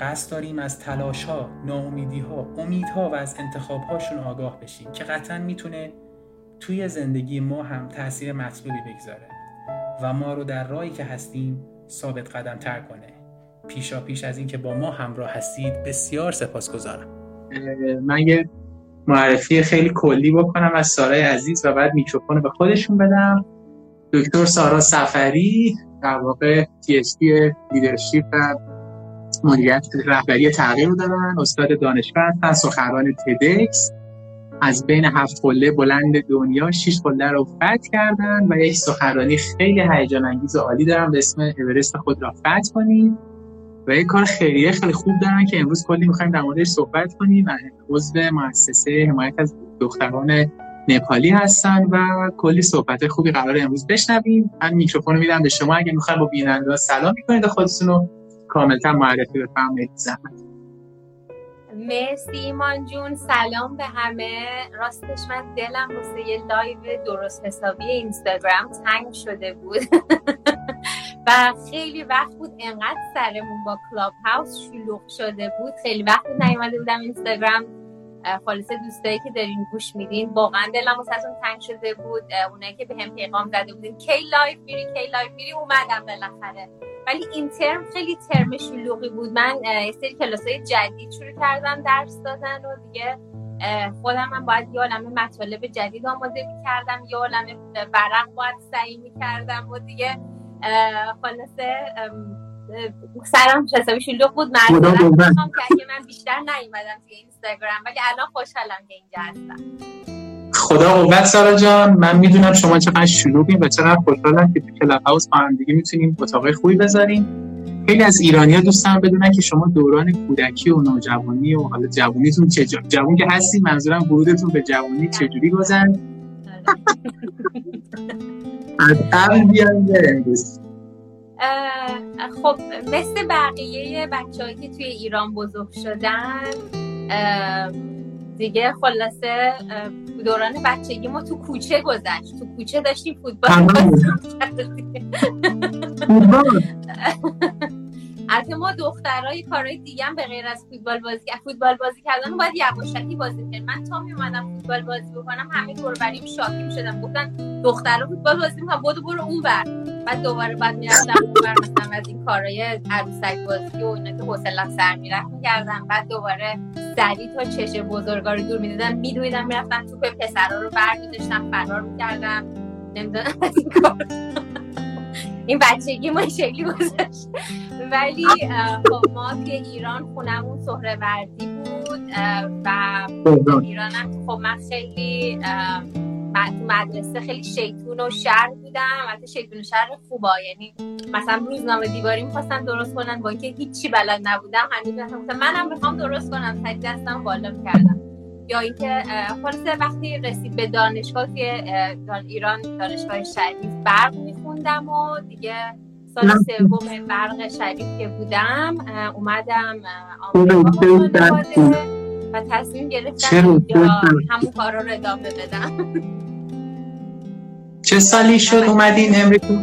قصد داریم از تلاش ها، ناامیدی ها، امیدها و از انتخاب هاشون آگاه بشیم که قطعا می‌تونه توی زندگی ما هم تاثیر مطلوبی بگذاره و ما رو در راهی که هستیم ثابت قدم تر کنه. پیشا پیش از اینکه با ما همراه هستید بسیار سپاسگزارم. من یه معرفی خیلی کلی بکنم از سارای عزیز و بعد میکروفون به خودشون بدم. دکتر سارا صفری در واقع PhD leadership و مدیریت رهبری تغییر دارن استاد دانشگاه هستن سخنران TEDx. از بین هفت قله بلند دنیا شش قله رو فتح کردن و یک سخنرانی خیلی هیجان انگیز و عالی دارن به اسم اورست خود را فتح کنیم. و یک کار خیریه خیلی خوب دارن که امروز کلی می‌خوایم در موردش صحبت کنیم. و عضو مؤسسه حمایت از دختران نپالی هستن و کلی صحبت خوبی قرار امروز بشنویم. من میکروفون میدم به شما. اگه می‌خوایم با بیننده سلام می‌کنید خودتون رو کاملتر معرفی بفرمایید زحمت مرسی ایمان جون. سلام به همه. راستش من دلم واسه یه لایو درست حسابی اینستاگرام تنگ شده بود. و خیلی وقت بود انقدر سرمون با کلاب هاوس شلوغ شده بود. خیلی وقت بود نیومده بودم اینستاگرام. خالص دوستایی که دارین گوش میدین. واقعا دلم واسهتون تنگ شده بود. اونایی که به هم پیغام زده بودین. کی لایو میری کی لایو میری؟ اومدم بالاخره. ولی این ترم خیلی ترم شلوغی بود. من یه سری کلاسای جدید شروع کردم درس دادن و دیگه خودم من باید یه عالمه مطالب جدید آماده می‌کردم یه عالمه ورق باید تصحیح می‌کردم و دیگه خلاصه سرم حسابی شلوغ بود. معذرت که اگه من بیشتر نیومدم توی اینستاگرام ولی الان خوشحالم که اینجا هستم. خدا قوت سارا جان. من می‌دونم شما چقدر شلوغین و چقدر خوشحالم که تو کلاب هاوس با هم دیگه می‌تونیم اتاق خوبی بذاریم. خیلی از ایرانیا دوست دارم بدونن که شما دوران کودکی و نوجوانی و حالا جوونیتون چه جوون که هستی منظورم ورودتون به جوانی چجوری گذشت؟ از قبل بیان خب مثل بقیه بچه که توی ایران بزرگ شدن دیگه خلاصه دوران بچگی ما تو کوچه گذشت. تو کوچه داشتیم فوتبال البته ما دخترای کارهای دیگه هم به غیر از فوتبال بازی فوتبال بازی کردن باید یواشکی بازی کنیم. من تا میومدم فوتبال بازی بکنم همه دور بریم شاکی شدم. گفتن دخترا فوتبال بازی می‌کنن برو برو اون بر بعد دوباره بعد می‌رفتم مثلا از این کارهای عروسک بازی و اینا که حوصله‌ام سر می‌رفت می‌کردم. بعد دوباره سری تا چش بزرگا رو دور می‌دیدم میدویدم می‌رفتم تو پسرا رو برمیداشتم فرار می‌کردم. نمی‌دونم از این کار. این بچگی ما شکلی گذاشت ولی خب ما توی ایران خونمون وردی بود و ایران هم خب من خیلی مدرسه خیلی شیطون و شهر بودم. البته شیطون و شهر خوبا. یعنی مثلا روزنامه دیواری می‌خواستن درست کنن. با اینکه هیچی بلد نبودم همین مثلا منم می‌خوام درست کنم. سری دستم بالا کردم. یا اینکه خلاصه وقتی رسید به دانشگاه توی ایران دانشگاه شریف برق میخوندم و دیگه سال سوم برق شریف که بودم اومدم آمریکا و تصمیم گرفتم همون کارا رو ادامه بدم. چه سالی شد اومدین امریکا؟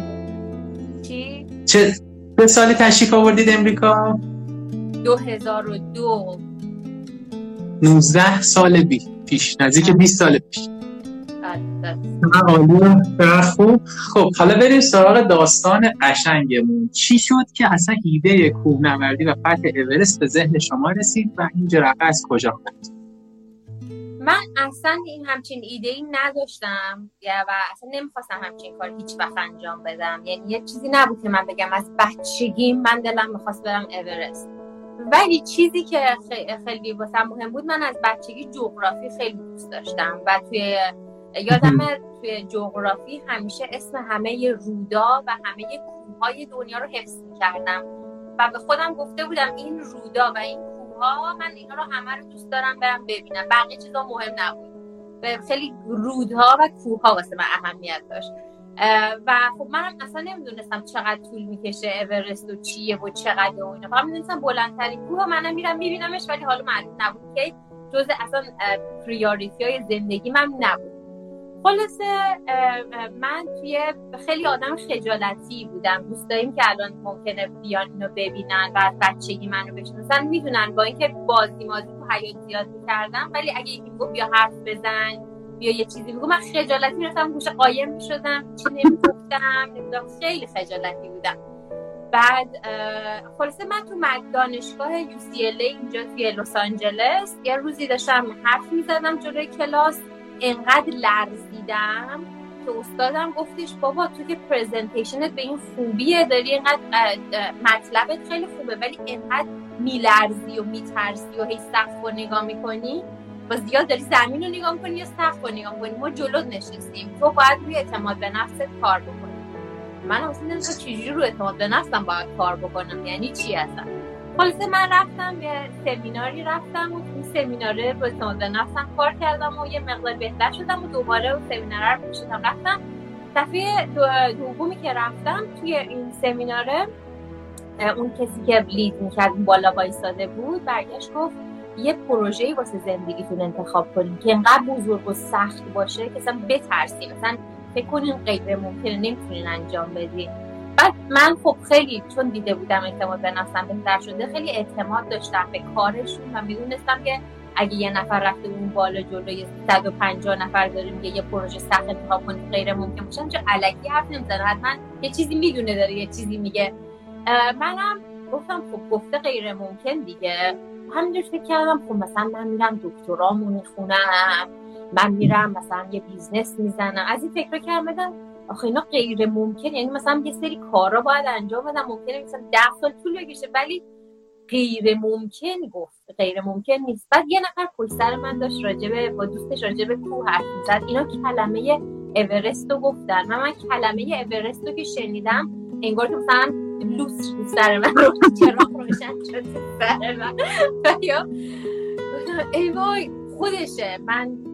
چی؟ چه, چه سالی تشریف آوردید امریکا؟ 2002 19 سال بی پیش نزدیک 20 سال پیش. عالی خوب. خب حالا بریم سراغ داستان قشنگمون. چی شد که اصلا ایده کوهنوردی و فتح اورست به ذهن شما رسید و این جرقه از کجا بود من اصلا این همچین ایده ای نداشتم و اصلا نمی‌خواستم همچین کار هیچ وقت انجام بدم. یعنی یه چیزی نبود که من بگم از بچگی من دلم می‌خواست برم اورست. ولی چیزی که خیلی واسم مهم بود من از بچگی جغرافی خیلی دوست داشتم. و توی یادم توی جغرافی همیشه اسم همه رودا و همه کوههای دنیا رو حفظ کردم و به خودم گفته بودم این رودا و این کوهها من اینا رو همه رو دوست دارم برم ببینم. بقیه چیزا مهم نبود. خیلی رودها و کوهها واسه من اهمیت داشت. و خب منم اصلا نمی‌دونستم چقدر طول می‌کشه اورست و چیه و چقدر و اینا. فقط می‌دونستم بلندترین کوه منم میرم میبینمش ولی حالا معلوم نبود که جز اصلا پریاریتی های زندگی من نبود. خلاصه من توی خیلی آدم خجالتی بودم. دوست داریم که الان ممکنه بیان اینو ببینن و از بچگی منو بشناسن. می‌دونن با اینکه بازی مازی تو حیات زیاد می‌کردم ولی اگه یکی گفت بیا حرف بزن بیا یه چیزی بگو من خجالتی می‌رفتم گوش قایم می‌شدم چی نمی‌گفتم نمی‌دونم خیلی خجالتی بودم. بعد خلاصه من تو دانشگاه UCLA اینجا توی لس آنجلس یه روزی داشتم حرف می‌زدم جلوی کلاس. انقدر لرزیدم که استادم گفتش بابا تو که پرزنتیشنت به این خوبیه داری اینقدر مطلبت خیلی خوبه ولی انقدر میلرزی و میترسی و هی سقف رو نگاه می‌کنی؟ و زیاد داری زمین رو نگاه می‌کنی یا سقف رو نگاه می‌کنی؟ ما جلو نشستیم. تو باید روی اعتماد به نفست کار بکنی. من اصلا چجوری رو اعتماد به نفسم باید کار بکنم. یعنی چی اصلا؟ خلاصه من رفتم یه سمیناری رفتم و این سمیناره با نفسم کار کردم و یه مقدار بهتر شدم و دوباره اون سمیناره رو شدم رفتم. دفعه دومی که رفتم توی این سمیناره اون کسی که لید می‌کرد بالا وایستاده بود برگشت گفت یه پروژه واسه زندگیتون انتخاب کنین که انقدر بزرگ و سخت باشه که اصلا بترسین. مثلا فکر کنین غیر ممکنه نمی‌تونین انجام بدین. بعد من خب خیلی چون دیده بودم اعتماد به نفسم بهتر شده خیلی اعتماد داشتم به کارشون و می‌دونستم که اگه یه نفر رفته اون بالا جلوی 150 نفر داره میگه یه پروژه سخت انتخاب کنید غیر ممکن باشه. چه علکی حرف نمی‌زنه حتما یه چیزی می‌دونه داره یه چیزی میگه. منم گفتم خب گفته غیر ممکن دیگه. همینجور فکر کردم خب مثلا من میرم دکترامو می‌خونم من میرم مثلا یه بیزنس می‌زنم. از این فکر کردم آخه اینا غیر ممکن یعنی مثلا یه سری کارا باید انجام بدم ممکنه مثلا ده سال طول بکشه ولی غیر ممکن گفت غیر ممکن نیست. بعد یه نفر پشت سر من داشت راجبه با دوستش راجبه کوه حرف می‌زد. اینا کلمه اورست رو گفتن. من من کلمه اورست رو که شنیدم انگار که مثلا لوس سر من رو چراغ روشن شد سر من. ای وای خودشه. من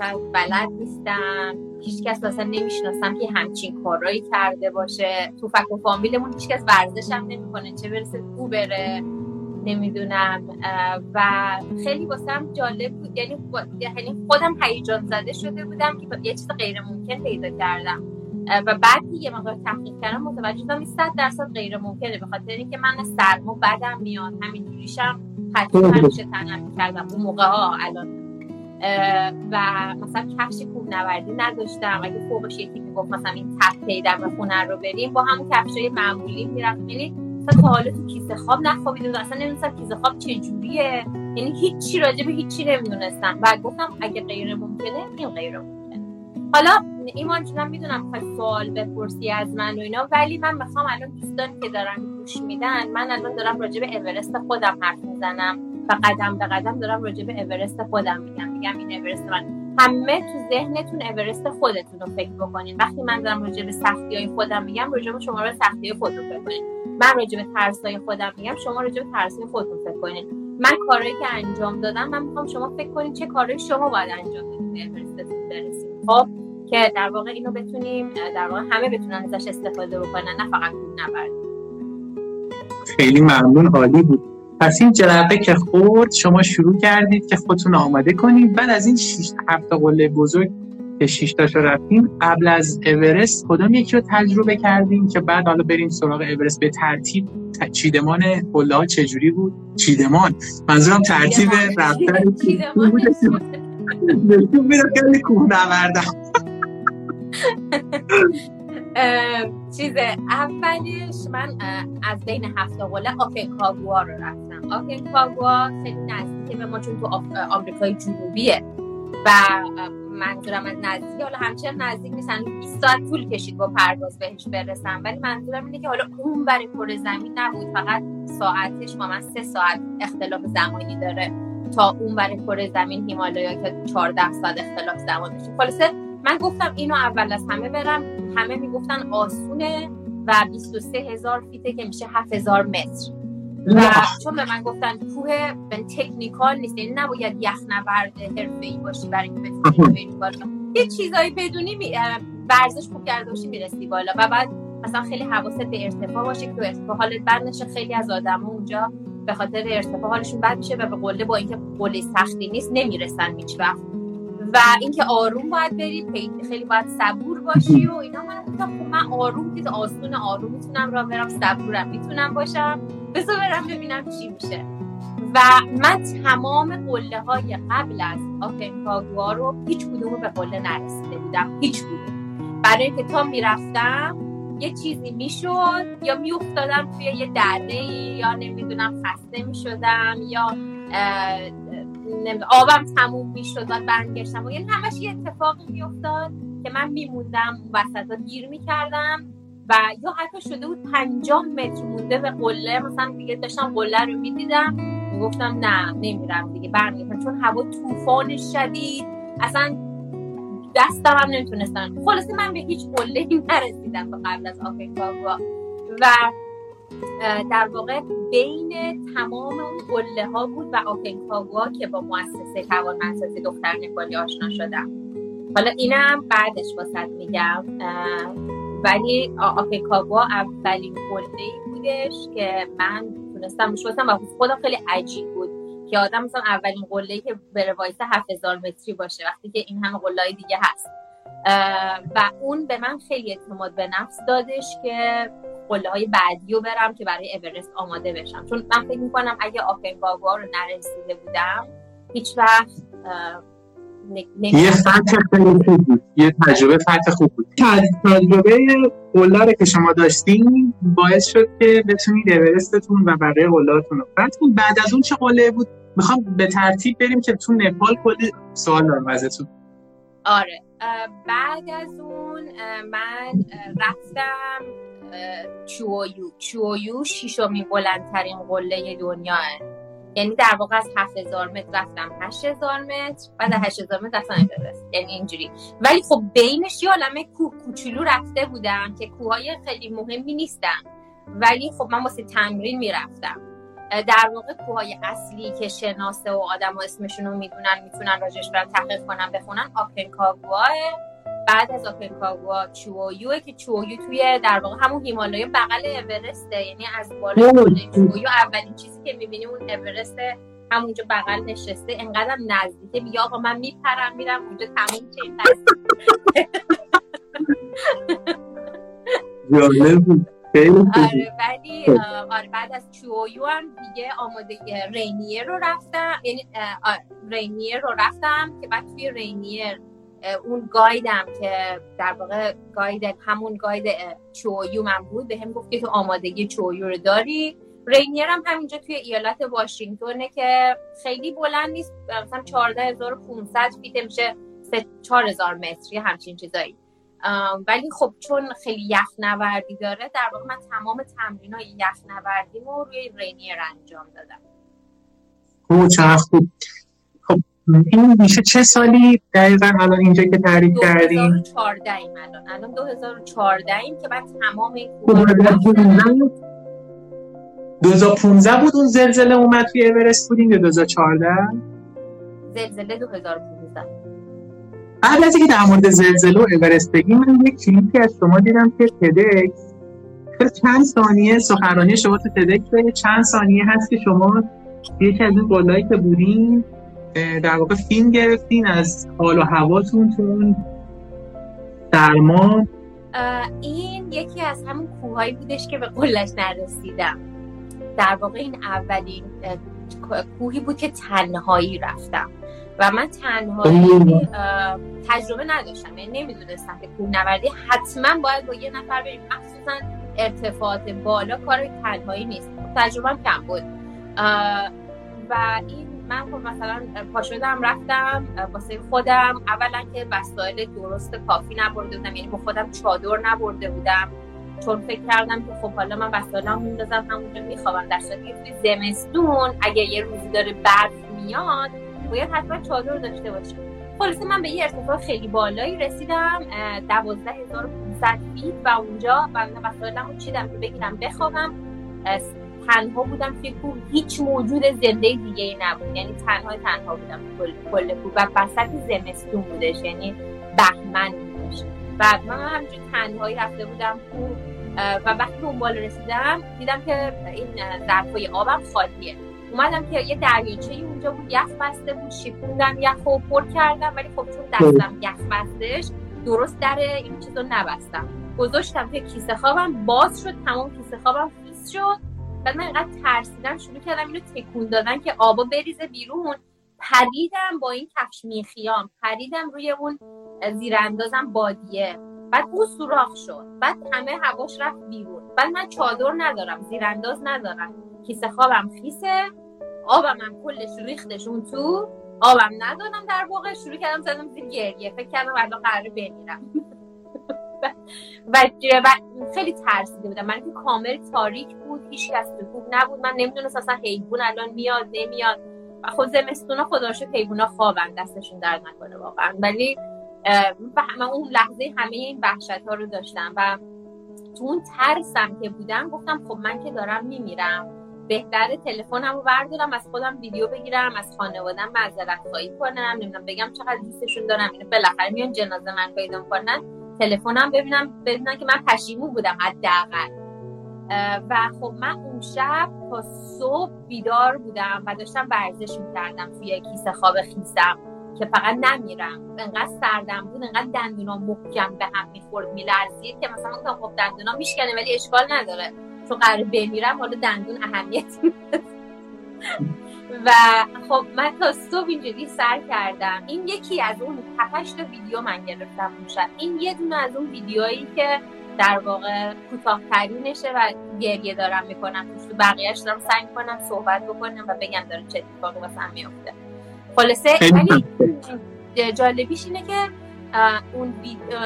اصلا بلد نیستم. هیچ کس اصلا نمی‌شناسم که همچین کارایی کرده باشه. تو فک و فامیلمون هیچ کس ورزش هم نمی‌کنه. چه برسه تو بره. نمی‌دونم. و خیلی واسم جالب بود. یعنی, یعنی خودم هیجان زده شده بودم که یه چیز غیر ممکن پیدا کردم. و بعد یه مقدار تحقیق کردم متوجه شدم 100 درصد غیر ممکنه به خاطر اینکه من سرما بدم میاد. همینجوریشم حتی همیشه تنم کردم. اون موقع ها الان. و مثلا کفش کوهنوردی نداشتم. اگه فوقش یکی می‌گفت مثلا این تپ پیدر و خونه رو بریم با همون کفشای معمولی می‌رفتم یعنی مثلا تا حالا تو کیسه خواب نخوابیدم اصلا نمی‌دونستم کیسه خواب چجوریه. یعنی هیچی راجع به هیچی نمی‌دونستم. و گفتم اگه غیر ممکنه این غیر ممکنه. حالا ایمان جونم می‌دونم می‌خوای سوال بپرسی از من و اینا ولی من می‌خوام الان دوستان که دارن گوش میدن من الان دارم راجع به اورست خودم حرف می‌زنم. و قدم به قدم دارم راجع به اورست خودم میگم. میگم این اورست من همه تو ذهنتون اورست خودتون رو فکر بکنین. وقتی من دارم راجع به سختی های خودم میگم راجع به شما رو سختی های خودتون فکر کنین. من راجع به ترس های خودم میگم شما راجع به ترس های خودتون فکر کنین. من کارهایی که انجام دادم من می‌خوام شما فکر کنین چه کارهایی شما باید انجام بدید اورستتون برسید. خب؟ که در واقع اینو بتونیم در واقع همه بتونن ازش استفاده بکنن نه فقط نبرد خیلی ممنون عالی بود. پس این جرقه که خورد شما شروع کردید که خودتون آماده کنید. بعد از این 6 هفته قله بزرگ که 6 تاشو رفتیم قبل از اورست کدام یکی رو تجربه کردیم که بعد حالا بریم سراغ اورست به ترتیب. چیدمان قله ها چجوری بود؟ چیدمان. منظورم ترتیب رفتن کوه نوردم چیز اولش من از بین هفته قله آکنکاگوا رو رفتم. آکنکاگوا خیلی نزدیکه به ما چون تو آمریکای جنوبیه. و منظورم از نزدیک حالا همچنان نزدیک نیستن 20 ساعت طول کشید با پرواز بهش برسم. ولی منظورم اینه که حالا اون برای کره زمین نبود. فقط ساعتش با من سه ساعت اختلاف زمانی داره تا اون برای کره زمین هیمالیا که 14 ساعت اختلاف زمان داشت خلاصه من گفتم اینو اول از همه برم. همه می‌گفتن آسونه و 23 هزار فیته که میشه 7000 متر. و چون به من گفتن کوه تکنیکال نیست. یعنی نباید یخنورد ای باشی برای اینکه بتونی بالا. یه چیزایی بدونی ورزش خوب کرده باشی می‌رسی بالا. و بعد مثلا خیلی حواست به ارتفاع باشه که ارتفاع حالت بد نشه. خیلی از آدم اونجا به خاطر ارتفاع حالشون بد میشه و به قله با اینکه قله سختی نیست نمی‌رسن هیچ وقت. و اینکه آروم باید بری خیلی باید صبور باشی و اینا. من خب من آروم که آسون آروم می‌تونم را برم صبورم می‌تونم باشم. بذار برم ببینم چی میشه. و من تمام قله های قبل از آکنکاگوا رو هیچ کدوم به قله نرسیده بودم. هیچ کدوم. برای اینکه تا می‌رفتم یه چیزی می‌شد یا میافتادم توی یه دره یا نمی‌دونم خسته می‌شدم یا آبم تموم می‌شد و برمیگشتم. و یعنی همش یه اتفاقی میافتاد که من میموندم وسط گیر می‌کردم و یا حتی شده بود پنجاه متر مونده به قله. مثلا دیگه داشتم قله رو می‌دیدم گفتم نه نمیرم دیگه برمیگردم چون هوا طوفان شدید اصلا دستم هم نمی‌تونستم. خلاصه من به هیچ قله نرسیدم قبل از آفریقا و در واقع بین تمام اون قله ها بود و آکنکاگوا که با مؤسسه توانمندسازی دختر نپالی آشنا شدم. حالا اینم بعدش واسط میگم. ولی آکنکاگوا اولین قله ای بودش که من تونستم بشوستم و خودم خیلی عجیب بود که آدم مثلا اولین قله که بره وایسه 7000 متری باشه وقتی که این همه قله دیگه هست. و اون به من خیلی اعتماد به نفس دادش که قله های بعدی رو برم که برای اورست آماده بشم. چون من فکر می‌کنم اگه آکنکاگوا رو نرسیده بودم هیچ وقت یه فتح خیلی خوب بود. یه تجربه فتح خوب بود. تجربه قله که شما داشتین باعث شد که بتونید اورستتون و بقیه قلهاتون رو. بعد از اون چه قله بود؟ می‌خوام به ترتیب بریم که تو نپال کلی سوال دارم ازتون. آره. بعد از اون من رفتم چویو چویو شیشمین بلندترین قله دنیاه یعنی در واقع از 7000 متر رفتم 8000 متر بعد 8000 متر رفتم اورست. یعنی اینجوری. ولی خب بینش یه عالمه کوه کوچولو رفته بودم که کوههای خیلی مهمی نیستن. ولی خب من واسه تمرین می‌رفتم. در واقع کوههای اصلی که شناسه و آدم و اسمشون رو می‌دونن می‌تونن راجش برن تحقیق کنن بخونن آکنکاگواه بعد از آکنکاگوا چویو که چویو توی در واقع همون هیمالای بغل اورسته یعنی از بالا چویو اولین چیزی که می‌بینی اون اورست همونجا بغل نشسته انقدر نزدیکه. میگه آقا من میپرم میرم اونجا تموم چه آره ولی آره بعد از چویو هم دیگه آماده رینیر رو رفتم. یعنی رینیر رو رفتم که بعد توی رینیر اون گایدم که در واقع گاید همون گاید چویو من بود به هم گفت که تو آمادگی چویو رو داری. رینیر هم همینجا توی ایالت واشنگتونه که خیلی بلند نیست مثلا 14500 فیت میشه 4000 متری همچین چیزایی. ولی خب چون خیلی یخ نوردی داره در واقع من تمام تمرین های یخ نوردی رو روی رینیر انجام دادم. خوب خوب این میشه چه سالی؟ دقیقا الان اینجا که تعریف کردیم. 2014 ایم الان. الان 2014 ایم که من تمام این 2015 بود؟ اون زلزله اومد توی اورست بودیم یا 2014 زلزله 2015 قبل از اینکه در مورد زلزله و اورست بگیم من یک کلیپی از شما دیدم که تدکس چند ثانیه سخنرانی شما تو تدکس چند ثانیه هست که شما یکی از این قلایی که بودیم در واقع فیلم گرفتین از حال و هواتون تو اون این یکی از همون کوههایی بودش که به قلش نرسیدم. در واقع این اولین کوهی بود که تنهایی رفتم. و من تنهایی تجربه نداشتم. یعنی نمی‌دونستم که کوه نوردی حتما باید با یه نفر بریم. مخصوصا ارتفاعات بالا کار تنهایی نیست. تجربه کم بود. و این من خب مثلا پا شدم رفتم واسه خودم. اولا که وسایل درست کافی نبرده بودم یعنی با خودم چادر نبرده بودم. چون فکر کردم که خب حالا من وسایلم میندازم همونجا میخوابم. در صورتی زمستون اگه یه روزی داره برف میاد باید حتما چادر داشته باشم خلاصه من به یه ارتفاع خیلی بالایی رسیدم دوازده هزار فیت و اونجا و وسایلم رو چیدم که بگیرم بخوابم. تنها بودم توی کوه. هیچ موجود زنده دیگه ای نبود. یعنی تنها تنها بودم کل کوه. و وسط زمستون بودش. یعنی بهمن بودش. و من همجور تنهایی رفته بودم کوه. و وقتی دنبال رسیدم دیدم که این ظرفای آبم خالیه. اومدم که یه دریاچه اونجا بود. یخ بسته بود. شیپوندم یخ و پر کردم. ولی خب چون دستم یخ بستش درست در این چیزو نبستم. گذاشتم که کیسه خوابم. باز شد. تمام کیسه خوابم فیس شد. بعد من اینقدر ترسیدم شروع کردم اینو تکون دادن که آبا بریزه بیرون. پریدم با این کفش میخیام. پریدم روی اون زیراندازم بادیه. بعد او سوراخ شد. بعد همه هواش رفت بیرون. بعد من چادر ندارم زیرانداز ندارم. کیسه خوابم خیسه. آبم هم کلش ریختش اون تو. آبم ندارم در واقع. شروع کردم زدم زیر گریه. فکر کردم الان قراره بمیرم. و خیلی ترسیده بودم. من که کامل تاریک بود هیچ کس تو نبود. من نمی‌دونست اصلا حیوان الان میاد نمیاد. و خود زمستونا خدا شد حیوونا خوابن دستشون درد نکنه واقعا. ولی من اون لحظه همه این وحشت ها رو داشتم. و تو اون ترسم که بودم گفتم خب من که دارم میمیرم. بهتره تلفنم رو بردارم از خودم ویدیو بگیرم از خانوادم معذرت خواهی کنم. نمی‌دونم بگم چقدر دوستشون دارم. اینو بالاخره میان جنازه من پیدا کنن. تلفنم ببینم ببینم که من پشیمون بودم حداقل. و خب من اون شب تا صبح بیدار بودم و داشتم ورزش می‌کردم توی کیسه خواب خیسم که فقط نمیرم. انقدر سردم بود انقدر دندونا محکم به هم می‌خورد میلرزید که مثلا گفتم خب دندونا میشکنه ولی اشکال نداره. چون قرار بمیرم حالا دندون اهمیت و خب من تا صبح اینجوری سر کردم. این یکی از اون هفتش تا ویدیو من گرفتم اون شب. این یه دونه از اون ویدیوهایی که در واقع کوتاهترینشه و گریه دارم می‌کنم. تو بقیهش دارم سعی کنم صحبت بکنم و بگم داره چه اتفاقی واسم میفته خلاصه ولی جالبیش اینه که اون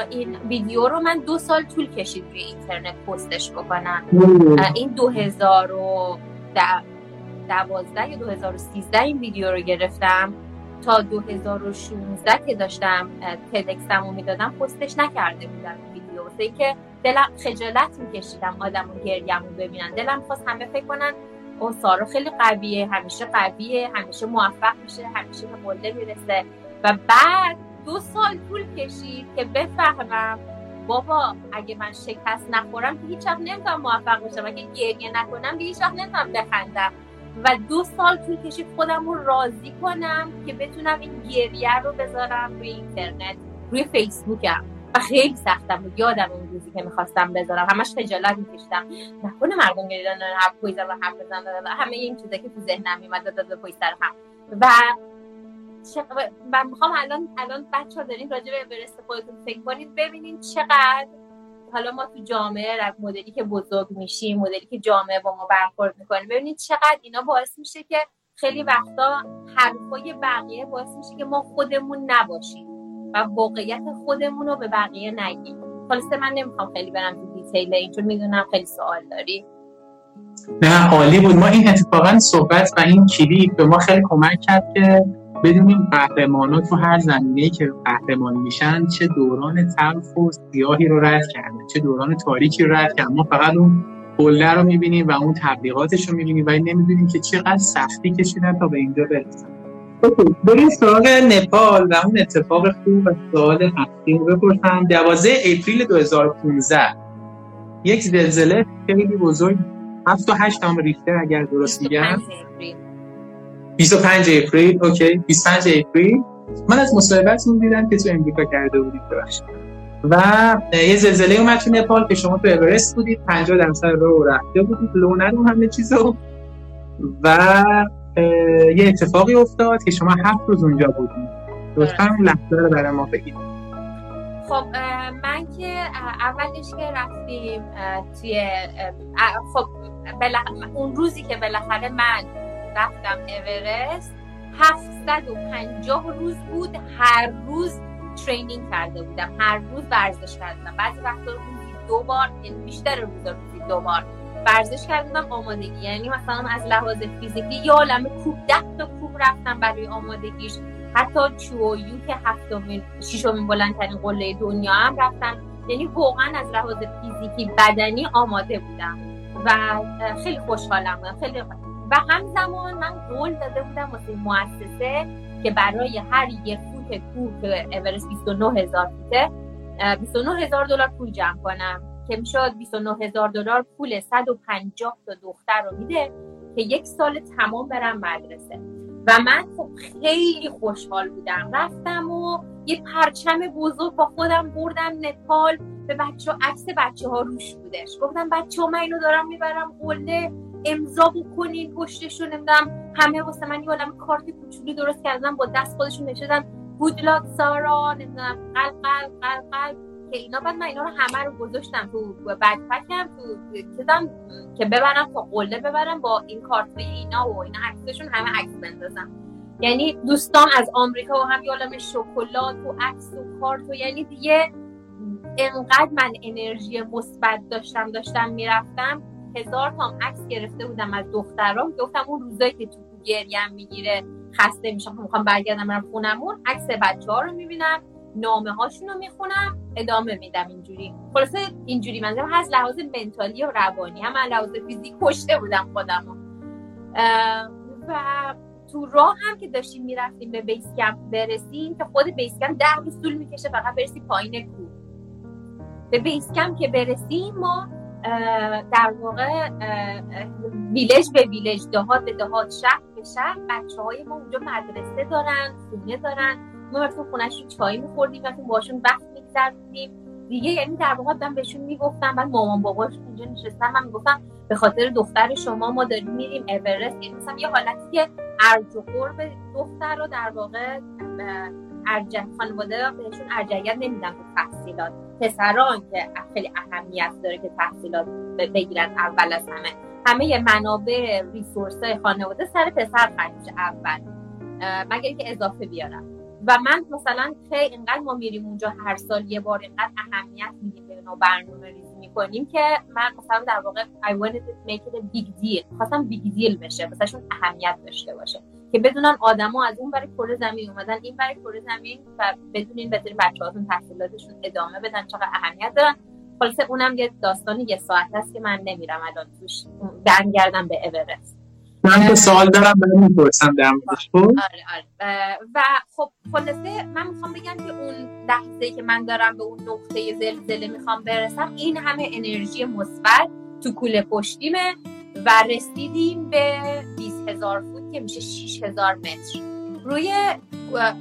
این ویدیو رو من دو سال طول کشید روی اینترنت پستش بکنم. این دو هزار و دوازده یا 2013 این ویدیو رو گرفتم. تا 2016 که داشتم تدکسم رو می‌دادم پستش نکرده بودم ویدیو. واسه که دلم خجالت میکشیدم آدم رو گریم رو ببینن. دلم خواست همه فکر کنن او سارا خیلی قویه همیشه قویه همیشه موفق میشه همیشه به قله می‌رسه. و بعد دو سال طول کشید که بفهمم بابا اگه من شکست نخورم که هیچ نمی‌تونم موفق بشم. اگه گریه نکنم که هیچ وقت نمی‌تونم بخندم. و دو سال طول کشید خودم رو راضی کنم که بتونم این گریه رو بذارم روی اینترنت روی فیسبوکم. و خیلی سختم بود. یادم اون روزی که می‌خواستم بذارم. همش خجالت میکشیدم. نکنه مردم گریدن حرف پویزن و حرف بزن همه این چیزا که تو ذهنم میمد داد پویز سر هم و من می‌خوام الان الان بچه ها دارین راجع به اورست خودتون فکر کنید ببینید چقدر حالا ما تو جامعه مدلی که بزرگ میشیم مدلی که جامعه با ما برخورد می‌کنه ببینید چقدر اینا باعث میشه که خیلی وقتا حرفای بقیه باعث میشه که ما خودمون نباشیم و واقعیت خودمون رو به بقیه نگیم. خلاصه من نمی‌خوام خیلی برم تو دیتیل این چون می‌دونم خیلی سوال داری. نه عالی بود. ما این اتفاقا صحبت و این کلیپ به ما خیلی کمک کرد که بدونیم قهرمانا تو هر زمینه‌ای که قهرمان میشن چه دوران تلخ و سیاهی رو رد کردن چه دوران تاریکی رو رد کردن. ما فقط اون قله رو می‌بینیم و اون تبلیغاتش رو می‌بینیم و نمی‌دونیم که چقدر سختی کشیدن تا به اینجا برسن. بریم سراغ نپال و اون اتفاق خوب و سوال اصلی رو بپرسم. 12 اپریل 2015 یک زلزله خیلی بزرگ. 7 تا 8 ریختر اگر درست میگم. 25 April okay. 25 April. من از مصاحبتتون دیدم که تو امریکا کرده بودید ببخشید. و یه زلزله اومد تو نپال که شما تو اورست بودید 50 درصد رو رفته بودید. لو ندون همه چیزو. و یه اتفاقی افتاد که شما هفت روز اونجا بودید. لطفا اون لحظه رو برای ما بگید. خب من که اولش که رفتیم توی خب اون روزی که بالاخره من رفتم اورست. 750 روز بود. هر روز ترینینگ کرده بودم. هر روز ورزش کردم بعضی وقتا روزی دو بار یعنی بیشتر روزا روزی دو بار ورزش کردم آمادگی. یعنی مثلا از لحاظ فیزیکی یا عالم کوب ده تا کوب رفتم برای آمادگیش. حتی چویو که هفتمین ششمین بلندترین قله دنیا هم رفتم. یعنی واقعا از لحاظ فیزیکی بدنی آماده بودم و خیلی خوشحالم. خیلی و همزمان من قول داده بودم واسه مؤسسه که برای هر یه فوت کوه که اورست 29 هزار فوته 29 هزار دلار پول جمع کنم که می‌شد 29 هزار دلار پول 150 تا دختر رو میده که یک سال تمام برم مدرسه. و من خب خیلی خوشحال بودم. رفتم و یه پرچم بزرگ با خودم بردم نپال به بچه عکس بچه ها روش بودش. گفتم بچه ها من اینو دارم می‌برم قله امضا بکنین پشتشون نمی‌دونم. همه واسه من یه کارت کوچولی درست کردم با دست خودشون نشدن گودلاک سارا نمی‌دونم. قلب قلب قلب که اینا بعد من اینا رو همه رو گذاشتم تو بکپکم تو چیزم که ببرم تا قله ببرم با این کارت اینا و اینا عکسشون همه عکس بندازم. یعنی دوستان از آمریکا و هم یالم شکلات و عکس و کارت و یعنی دیگه انقدر من انرژی مثبت داشتم داشتم می‌رفتم هزار تا عکس گرفته بودم از دخترام گفتم اون روزایی که تو گریم می‌گیره خسته میشم می‌خوام برگردم برم خونمون عکس بچه ها رو می‌بینم نامه هاشون رو می‌خونم ادامه میدم اینجوری. خلاصه اینجوری منظرم از لحاظ منتالی و روانی. هم از لحاظ فیزیک کشته بودم خودم و تو راه هم که داشتیم می‌رفتیم به بیس کمپ برسیم که خود بیس کمپ ده روز طول می‌کشه فقط برسی پایین کوه. به بیس کمپ که برسیم ما در واقع ویلج به ویلج دهات به دهات شهر به شهر بچه های ما اونجا مدرسه دارن خونه دارن. ما رفتیم خونهشون چای میخوردیم رفتیم باشون وقت میگذروندیم. دیگه یعنی در واقع من بهشون می‌گفتم بعد مامان باباش اونجا نشستم من می‌گفتم به خاطر دختر شما ما داریم میریم اورست. یعنی مثلا یه حالتی که ارج و قرب دختر رو در واقع ارجح خانواده بهشون ارجحیت نمیدن به تحصیلات. پسران که خیلی اهمیت داره که تحصیلات بگیرن اول از همه. همه منابع ریسورس خانواده سر پسر خرج اول. مگر که اضافه بیارم و من مثلا خیلی اینقدر ما میریم اونجا هر سال یه بار اینقدر اهمیت میدیم به نوع برنامه ریزی می‌کنیم که من مثلا در واقع I wanted to make it a big deal. خواستم big deal بشه مثلا اهمیت داشته باشه. که بدونن آدما از اون برای کره زمین اومدن این برای کره زمین و بدونین بتونین بچه‌هاتون تحصیلاتشون ادامه بدن چقدر اهمیت دارن. خلاصه اونم یه داستان یه ساعت هست که من نمیرم الان توش برگردم به اورست من که سوال دارم برای می‌پرسم در خب؟ آره آره. و خب خلاصه من می‌خوام بگم که اون لحظه که من دارم به اون نقطه زلزله می‌خوام برسم این همه انرژی مثبت تو کوله پشتیمه و رسیدیم به 20 هزار فوت که میشه 6 هزار متر. روی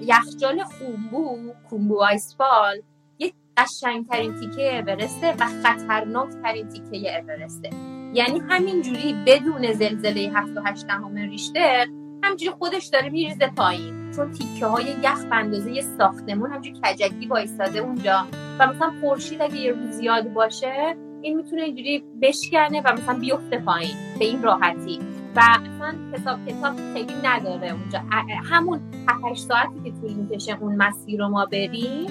یخچال خومبو کومبو آیسفال یک قشنگترین تیکه اورسته و خطرناک ترین تیکه اورسته. یعنی همینجوری بدون زلزله 7 و 8 دهم ریشتر همجوری خودش داره میریزه پایین. چون تیکه های یخ به اندازه ساختمون همجوری کجکی وایستاده اونجا. و مثلا خورشید اگه یه روز زیاد باشه این می‌تونه اینجوری بشکنه و مثلا بیفته پایین به این راحتی. و اصلا حساب کتاب خیلی نداره اونجا. همون 8 ساعتی که طول می‌کشه اون مسیر رو ما بریم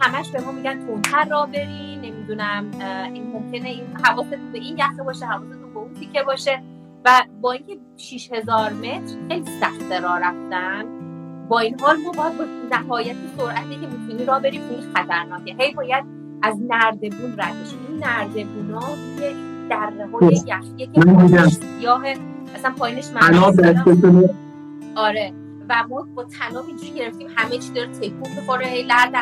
همش به ما میگن تونتر را بریم نمی‌دونم این ممکنه این حواستون به این یخه باشه حواستون به اون تیکه باشه. و با اینکه 6000 متر خیلی سخت را رفتن با این حال ما باید با نهایت سرعتی که می‌تونی را بریم خیلی خطرناکه. هی باید از نردبون رد بشیم این نردبون ها یه دره های. یخیه که پایینش سیاه. اصلا پایینش آره. و ما با تناب اینجوری گرفتیم. همه چی داره تکون می‌خوره. هی لرد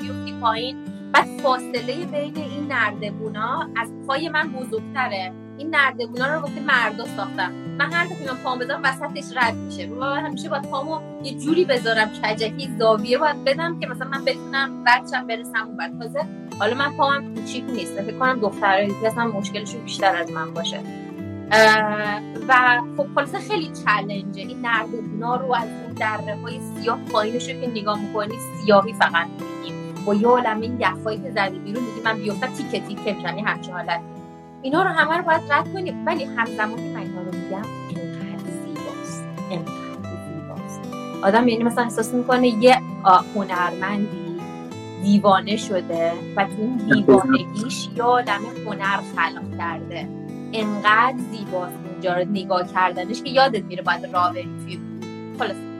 بیفتی پایین. بعد فاصله بین این نردبونا از پای من بزرگتره. این نردبونا رو واسه مردا ساختم. من هر دفعه پام بذارم وسطش رد میشه. و همیشه باید پامو یه جوری بذارم کجکی زاویه باید بدم که مثلا من بتونم بچم برسم اون بعد تازه حالا من پامم کوچیک نیست. فکر کنم دخترایی که اصلا مشکلشون بیشتر از من باشه. و خب خلاصه خیلی چلنجه این نردبونا رو از اون دره های سیاه پایینش که نگاه می‌کنی سیاهی فقط می‌بینیم با یه عالم این یخهایی که زده بیرون دیدی من بیفتم تیکه تیکه میشن یه همچه حالت. اینا رو همه رو باید رد کنیم ولی همزمانی من اینا رو میگم اینقدر زیباست اینقدر آدم یعنی مثلا احساس می‌کنه یه هنرمندی دیوانه شده و تو این دیوانگیش یه آدم هنر خلق کرده. انقدر زیباست اونجا رو نگاه کردنش که یادت میره باید راه توی خلاص.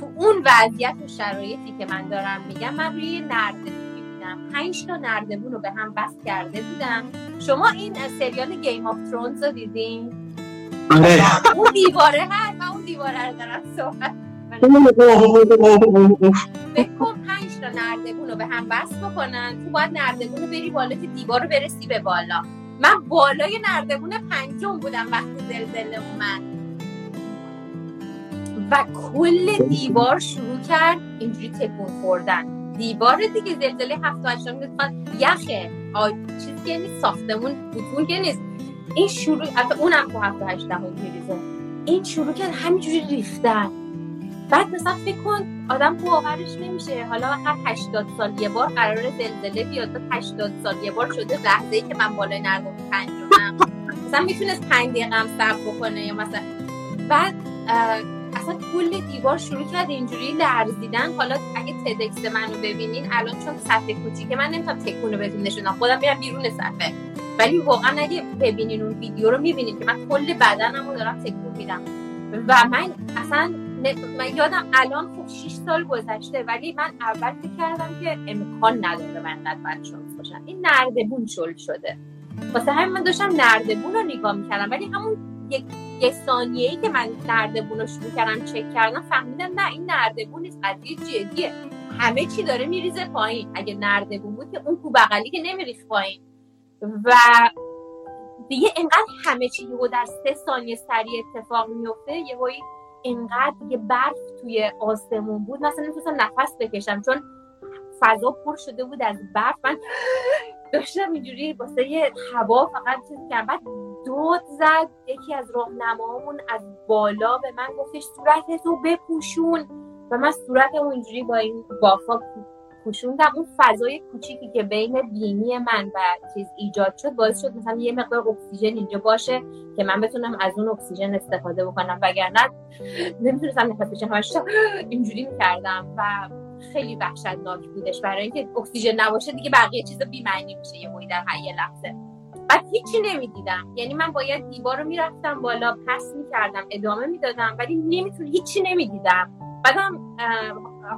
تو اون وضعیت و شرایطی که من دارم میگم من روی نرده بودم پنج تا نردبون رو به هم بست کرده بودم. شما این سریال Game of Thrones رو دیدین؟ آره. اون دیواره هست من اون دیواره رو دارم صحبت بکن پنج تا نردبون رو به هم بست بکنن. تو باید نردبون رو بری بالا که دیوار رو برسی به بالا. من بالای نردبون پنجم بودم وقتی زلزله اومد. و کل دیوار شروع کرد اینجوری تکون خوردن. دیوار دیگه زلزله هفت و هشتم یخه. آ... چیزی که نیست ساختمون بتون که نیست. این شروع حتی اونم تو هفت و هشتم میریزه. این شروع کرد همینجوری ریختن. بعد مثلا فکر کن آدم باورش نمیشه. حالا هر 80 سال یه بار قرار زلزله بیاد تا 80 سال یه بار شده لحظه ای که من بالای نرمون پنجمم مثلا می‌تونست پنج دقیقه هم صبر بکنه یا مثلا بعد اصلا کل دیوار شروع کرد اینجوری لرزیدن. حالا اگه تدکس منو ببینین الان چون صفحه کوچیکه من نمی‌تونم تکون رو بهتون نشونم. خودم میرم بیرون صفحه. ولی واقعا اگه ببینین اون ویدیو رو می‌بینین که من کل بدنم رو دارم تکون میدم. و من اصلا من یادم الان خب 6 سال گذشته ولی من اول فکر کردم که امکان نداره من قد بدشانس باشم. این نردبون شل شده. واسه همین من داشتم نردبون رو نگاه می‌کردم ولی همون یک یه ثانیه ای که من نردبون رو شروع کردم چک کردم فهمیدم نه این نردبون نیست قضیه جدیه. همه چی داره میریزه پایین. اگه نردبون بود که اون کو بغلی که نمیریخ پایین. و دیگه انقدر همه چی یهو در سه ثانیه سریع اتفاق میفته یهویی انقدر دیگه برف توی آسمون بود. مثلا نمی‌تونستم نفس بکشم چون فضا پر شده بود از برف. من داشتم اینجوری واسه یه هوا فقط چیز کردم بعد دود زد. یکی از راهنماهامون از بالا به من گفتش صورتتو بپوشون. و من صورتمو اینجوری با این بافا پوشوندم. اون فضای کوچیکی که بین بینی من و چیز ایجاد شد باعث شد مثلا یه مقدار اکسیژن اینجا باشه که من بتونم از اون اکسیژن استفاده بکنم. وگرنه نمی‌تونستم نفس بکشم. همش اینجوری می‌کردم و خیلی وحشتناک بودش. برای اینکه اکسیژن نباشه دیگه بقیه چیزا بی معنی میشه. یه در یه لحظه. بعد هیچی نمی‌دیدم. یعنی من باید دیوار رو می‌رفتم بالا پس می‌کردم ادامه می‌دادم ولی نمی‌تونم هیچی نمی‌دیدم. بعدم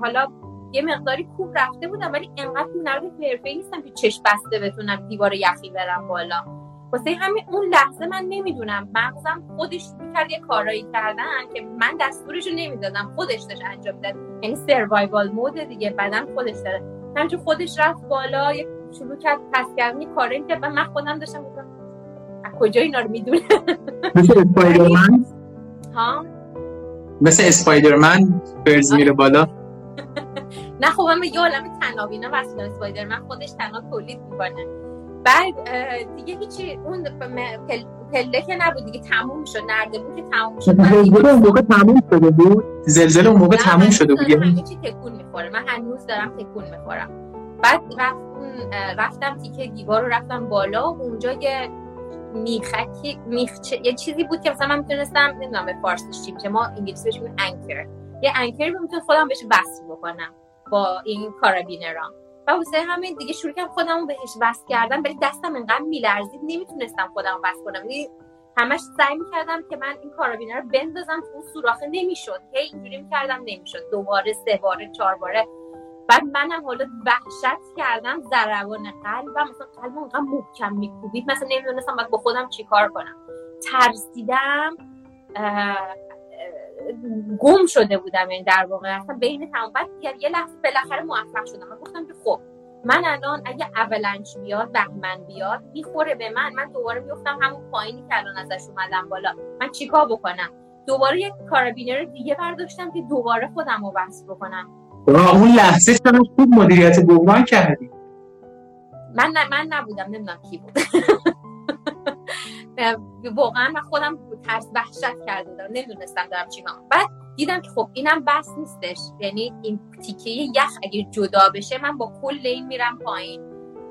حالا یه مقداری خوب رفته بودم ولی انقدر نرد حرفه‌ای نیستم که چش بسته بتونم دیوار یخی برم بالا. واسه همین اون لحظه من نمی‌دونم. مغزم خودش می‌کرد یه کارایی کردن که من دستورش رو نمی‌دادم. خودش داشت انجام می‌داد. یعنی سروایوال مود دیگه بدن خودش داره. همینجور خودش رفت بالا یه شروع کرد پس کردن کاری که من خودم داشتم گفتم از کجا اینا رو می‌دونه مثل اسپایدرمن؟ ها؟ مثل اسپایدرمن برز میره بالا؟ نه خب من یه عالم تنابینا وصل اسپایدرمن خودش تنها تولید می‌کنه. بعد دیگه هیچی اون پله که نبود دیگه تموم شد. نرده بود که تموم شد. زلزله اون موقع تموم شده بود؟ زلزله اون موقع تموم شده بود همه چی تکون می‌خوره. من هنوز دارم تکون می‌خورم. بعد رفتم تیکه دیوار رو رفتم بالا و اونجا یه میخکی میخ یه چیزی بود که مثلا من می‌تونستم نمی‌دونم به فارسیش چی میشه ما انگلیسی بهش میگیم انکر یه انکری رو می‌تونم خودم بهش وصل بکنم با این کارابینرام و واسه همین دیگه شروع کردم خودم بهش وصل کردم ولی دستم انقدر میلرزید نمی‌تونستم خودم وصل کنم. یعنی همش سعی می‌کردم که من این کارابینر رو بندازم تو سوراخه نمی‌شد. هی اینجوری می‌کردم نمی‌شد. دوباره سه باره چهار باره بعد منم حالا وحشت کردم ضربان قلبم مثلا قلبم اونقدر محکم میکوبید. مثلا نمی‌دونستم باید با خودم چیکار کنم. ترسیدم گم شده بودم. یعنی در واقع اصلا بین تمام بعد یه لحظه بالاخره موفق شدم. من گفتم که خب من الان اگه اولنچ بیاد بهمن بیاد می‌خوره به من. من دوباره میفتم همون پایینی که الان ازش اومدم بالا. من چیکار بکنم؟ دوباره یک کارابینر دیگه برداشتم که دوباره خودم رو وصل بکنم. اون لحظه شما خوب مدیریت بحران کردی. من من نبودم نمی‌دونم کی بود. واقعا من خودم ترس وحشت کرده بودم نمی‌دونستم دارم چی بعد دیدم که خب اینم بس نیستش. یعنی این تیکه یخ اگه جدا بشه من با کل این میرم پایین.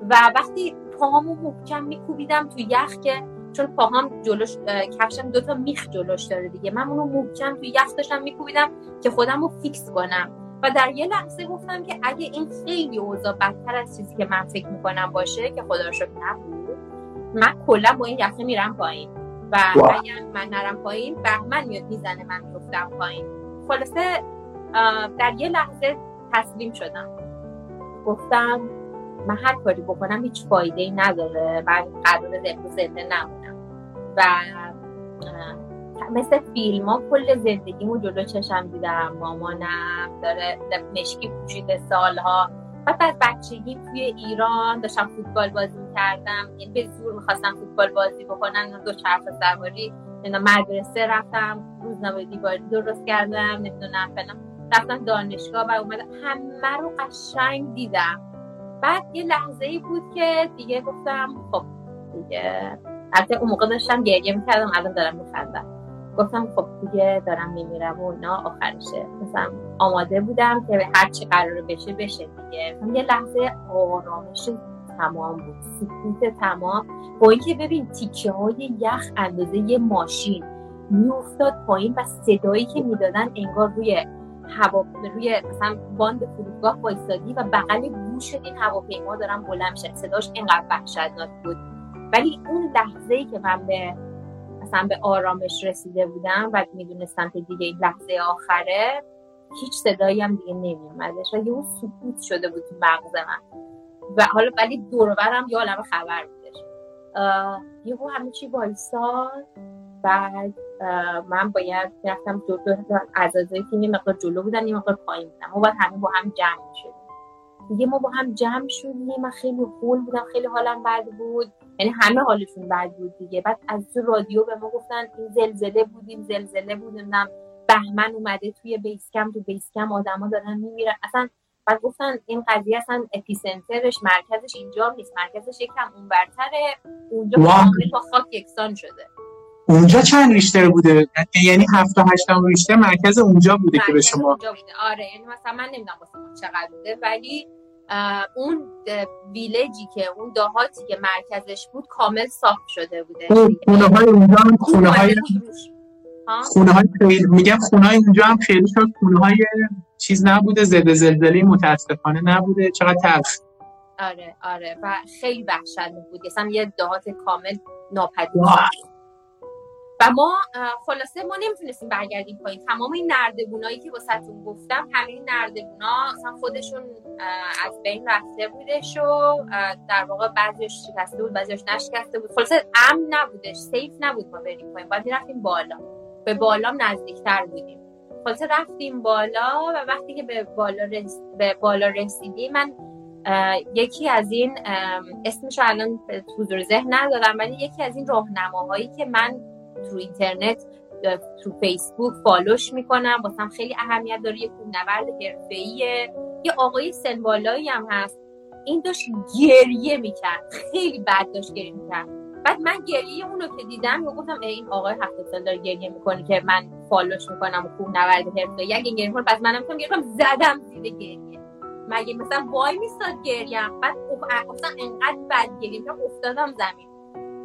و وقتی پامو محکم میکوبیدم تو یخ که چون پاهام جلوش کفشم دوتا میخ جلوش داره دیگه. من اونو محکم توی یخ داشتم میکوبیدم که خودم رو فیکس کنم. و در یه لحظه گفتم که اگه این خیلی اوضاع بدتر از چیزی که من فکر می‌کنم باشه که خدا رو نبود من کلا با این یخه میرم پایین و اگر من نرم پایین بهمن میاد می‌زنه من میفتم پایین. خلاصه در یه لحظه تسلیم شدم. گفتم من هر کاری بکنم هیچ فایده ای نداره من قرار زنده نمونم. و مثل فیلم ها کل زندگیمو جلو چشم دیدم. مامانم داره مشکی پوشیده سالها. بعد از بچگی توی ایران داشتم فوتبال بازی می‌کردم. یعنی به زور می‌خواستم فوتبال بازی بکنم. دو چرخ سواری مدرسه رفتم. روزنامه دیواری درست کردم. نمی‌دونم فلان. رفتم دانشگاه و اومدم. همه رو قشنگ دیدم. بعد یه لحظه ای بود که دیگه گفتم خب دیگه. البته اون موقع داشتم گریه می‌کردم. الان دارم میخندم. گفتم خب دیگه دارم میمیرم و اینا. آخرشه مثلا آماده بودم که هر چی قراره بشه بشه دیگه. یه لحظه آرامش تمام بود سکوت تمام. با اینکه ببین تیکه های یخ اندازه یه ماشین میافتاد پایین و صدایی که می‌دادن انگار روی هوا روی مثلا باند فرودگاه وایسادی و بغل گوش این هواپیما دارن بلند میشن. صداش اینقدر وحشتناک بود. ولی اون لحظه ای که من به مثلا به آرامش رسیده بودم و می‌دونستم که دیگه این لحظه آخره هیچ صدایی هم دیگه نمیومدش و اون سکوت شده بود تو مغز من. و حالا ولی دورورم یه عالم خبر بودش. یهو همه چی وایساد بعد من باید رفتم جلو عزازایی که یه مقدار جلو بودن یه مقدار پایین بودن. ما باید همه با هم جمع شدیم. دیگه ما با هم جمع شدیم من خیلی خول بودم خیلی حالم بد بود. یعنی همه حالشون بد بود دیگه. بعد از تو رادیو به ما گفتن این زلزله بودیم زلزله بودیم بهمن اومده توی بیسکم تو بیسکم آدما دارن میمیرن. اصلا بعد گفتن این قضیه اصلا اپیسنترش مرکزش اینجا نیست. مرکزش یکم اونورتره. اونجا با خاک یکسان شده. اونجا چند ریشتر بوده؟ یعنی هفت و ریشتر مرکز اونجا بوده که به شما اونجا بوده. آره یعنی مثلا من نمی‌دونم واسه چقدر بوده ولی اون ویلجی که اون دهاتی که مرکزش بود کامل صاف شده بوده. خونه های اونجا هم خونه های خونه های خیلی میگم خونه های اونجا هم خیلی شد. خونه های چیز نبوده زده زلزله متاسفانه نبوده. چقدر تلخ. آره آره. و خیلی وحشتناک بود. مثلا یه دهات کامل ناپدید و ما خلاصه ما نمی‌تونستیم برگردیم پایین. تمام این نردبونایی که واسهتون گفتم همین نردبونا اصلا خودشون از بین رفته بودش و در واقع بعضیش شکسته بود بعضیش نشکسته بود. خلاصه امن نبودش سیف نبود ما بریم پایین. باید رفتیم بالا. به بالام نزدیکتر بودیم. خلاصه رفتیم بالا و وقتی که به بالا, رس... رسیدیم من یکی از این اسمش الان حضور ذهن ندارم ولی یکی از این راهنماهایی که من تو اینترنت تو فیسبوک فالوش می‌کنم. واسم خیلی اهمیت داره. یه کوهنورد حرفه‌ایه. یه آقای سنبالایی هم هست. این داشت گریه می‌کرد. خیلی بد داشت گریه می‌کرد. بعد من گریه اونو که دیدم گفتم این آقای هفت سال داره گریه می‌کنه که من فالوش می‌کنم و کوهنورد حرفه‌ای. اگه گریه کنه پس منم می‌تونم گریه زدم زیر گریه. مگه مثلا وای میستاد گریم؟ بعد اصلا انقدر بد گریه افتادم زمین.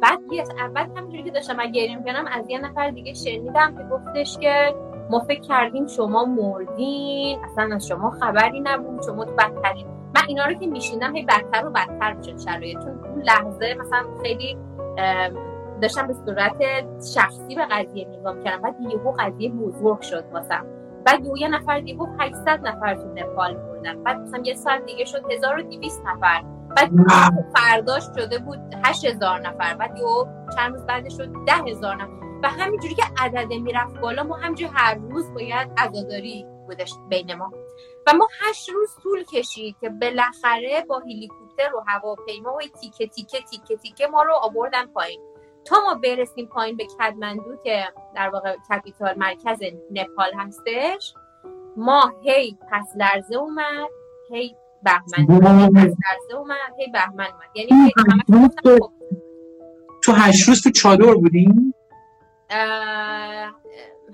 بعد یه اول همینجوری که داشتم من می‌کنم از یه نفر دیگه شنیدم که گفتش که ما فکر کردیم شما مردین اصلا از شما خبری نبود شما تو بدترین. من اینا رو که میشیندم هی بدتر و بدتر می‌شد شرایط. چون اون لحظه مثلا خیلی داشتم به صورت شخصی به قضیه نگاه کردم بعد یهو قضیه بزرگ شد واسم. بعد یه نفر دیگه 800 نفر تو نپال مردن بعد مثلا یه سال دیگه شد 1200 نفر. بعد فرداش شده بود 8000 نفر بعد یه چند روز بعدش شد 10000 نفر. و همینجوری که عدد می‌رفت بالا ما همینجوری هر روز باید عزاداری بودش بین ما. و ما هشت روز طول کشید که بالاخره با هلیکوپتر و هواپیما و تیکه تیکه تیکه تیکه ما رو آوردن پایین. تا ما برسیم پایین به کدمندو که در واقع کپیتال مرکز نپال هستش ما هی پس لرزه اومد هی بهمن اومد هی بهمن اومد. یعنی خب. تو هشت روز تو چادر بودیم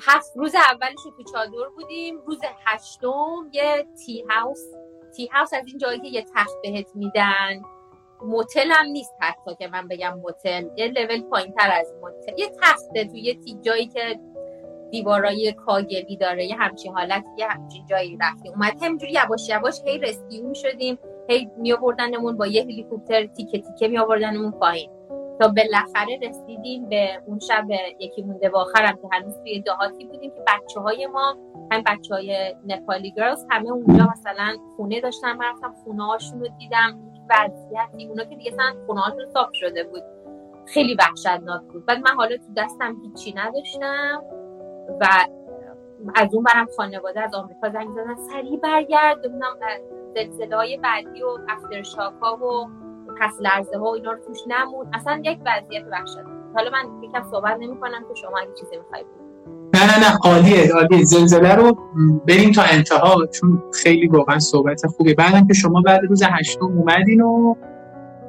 هفت روز اولش تو چادر بودیم. روز هشتم یه تی هاوس. تی هاوس از این جایی که یه تخت بهت میدن. موتل هم نیست حتی که من بگم موتل. یه لول پایین تر از موتل. یه تخته توی یه جایی که دیوارای کاگلی داره یه همچین حالت یه همچین جایی رفتیم اومد همینجوری یواش یواش هی رسکیو شدیم هی می آوردنمون با یه هلیکوپتر تیکه تیکه می آوردنمون پایین. تا بالاخره رسیدیم به اون شب یکی مونده با آخرم که هنوز توی دهاتی بودیم که بچه های ما هم بچه های نپالی گرلز همه اونجا مثلا خونه داشتن رفتم خونه هاشون رو دیدم وضعیتی اونا که دیگه سن خونه هاشون صاف شده بود. خیلی وحشتناک بود. بعد من حالا تو دستم هیچی نداشتم. و از اون برم خانواده از آمریکا زنگ زدن. سریع برگرد ببینم زلزله های بعدی و افترشاک ها و پس لرزه ها و اینا رو توش نمون. اصلا یک وضعیت وحشت. حالا من یکم صحبت نمی کنم که شما اگه چیزی می‌خواید نه نه نه عالیه عالیه. زلزله رو بریم تا انتها چون خیلی واقعا صحبت خوبه. بعدم که شما بعد روز هشتم اومدین و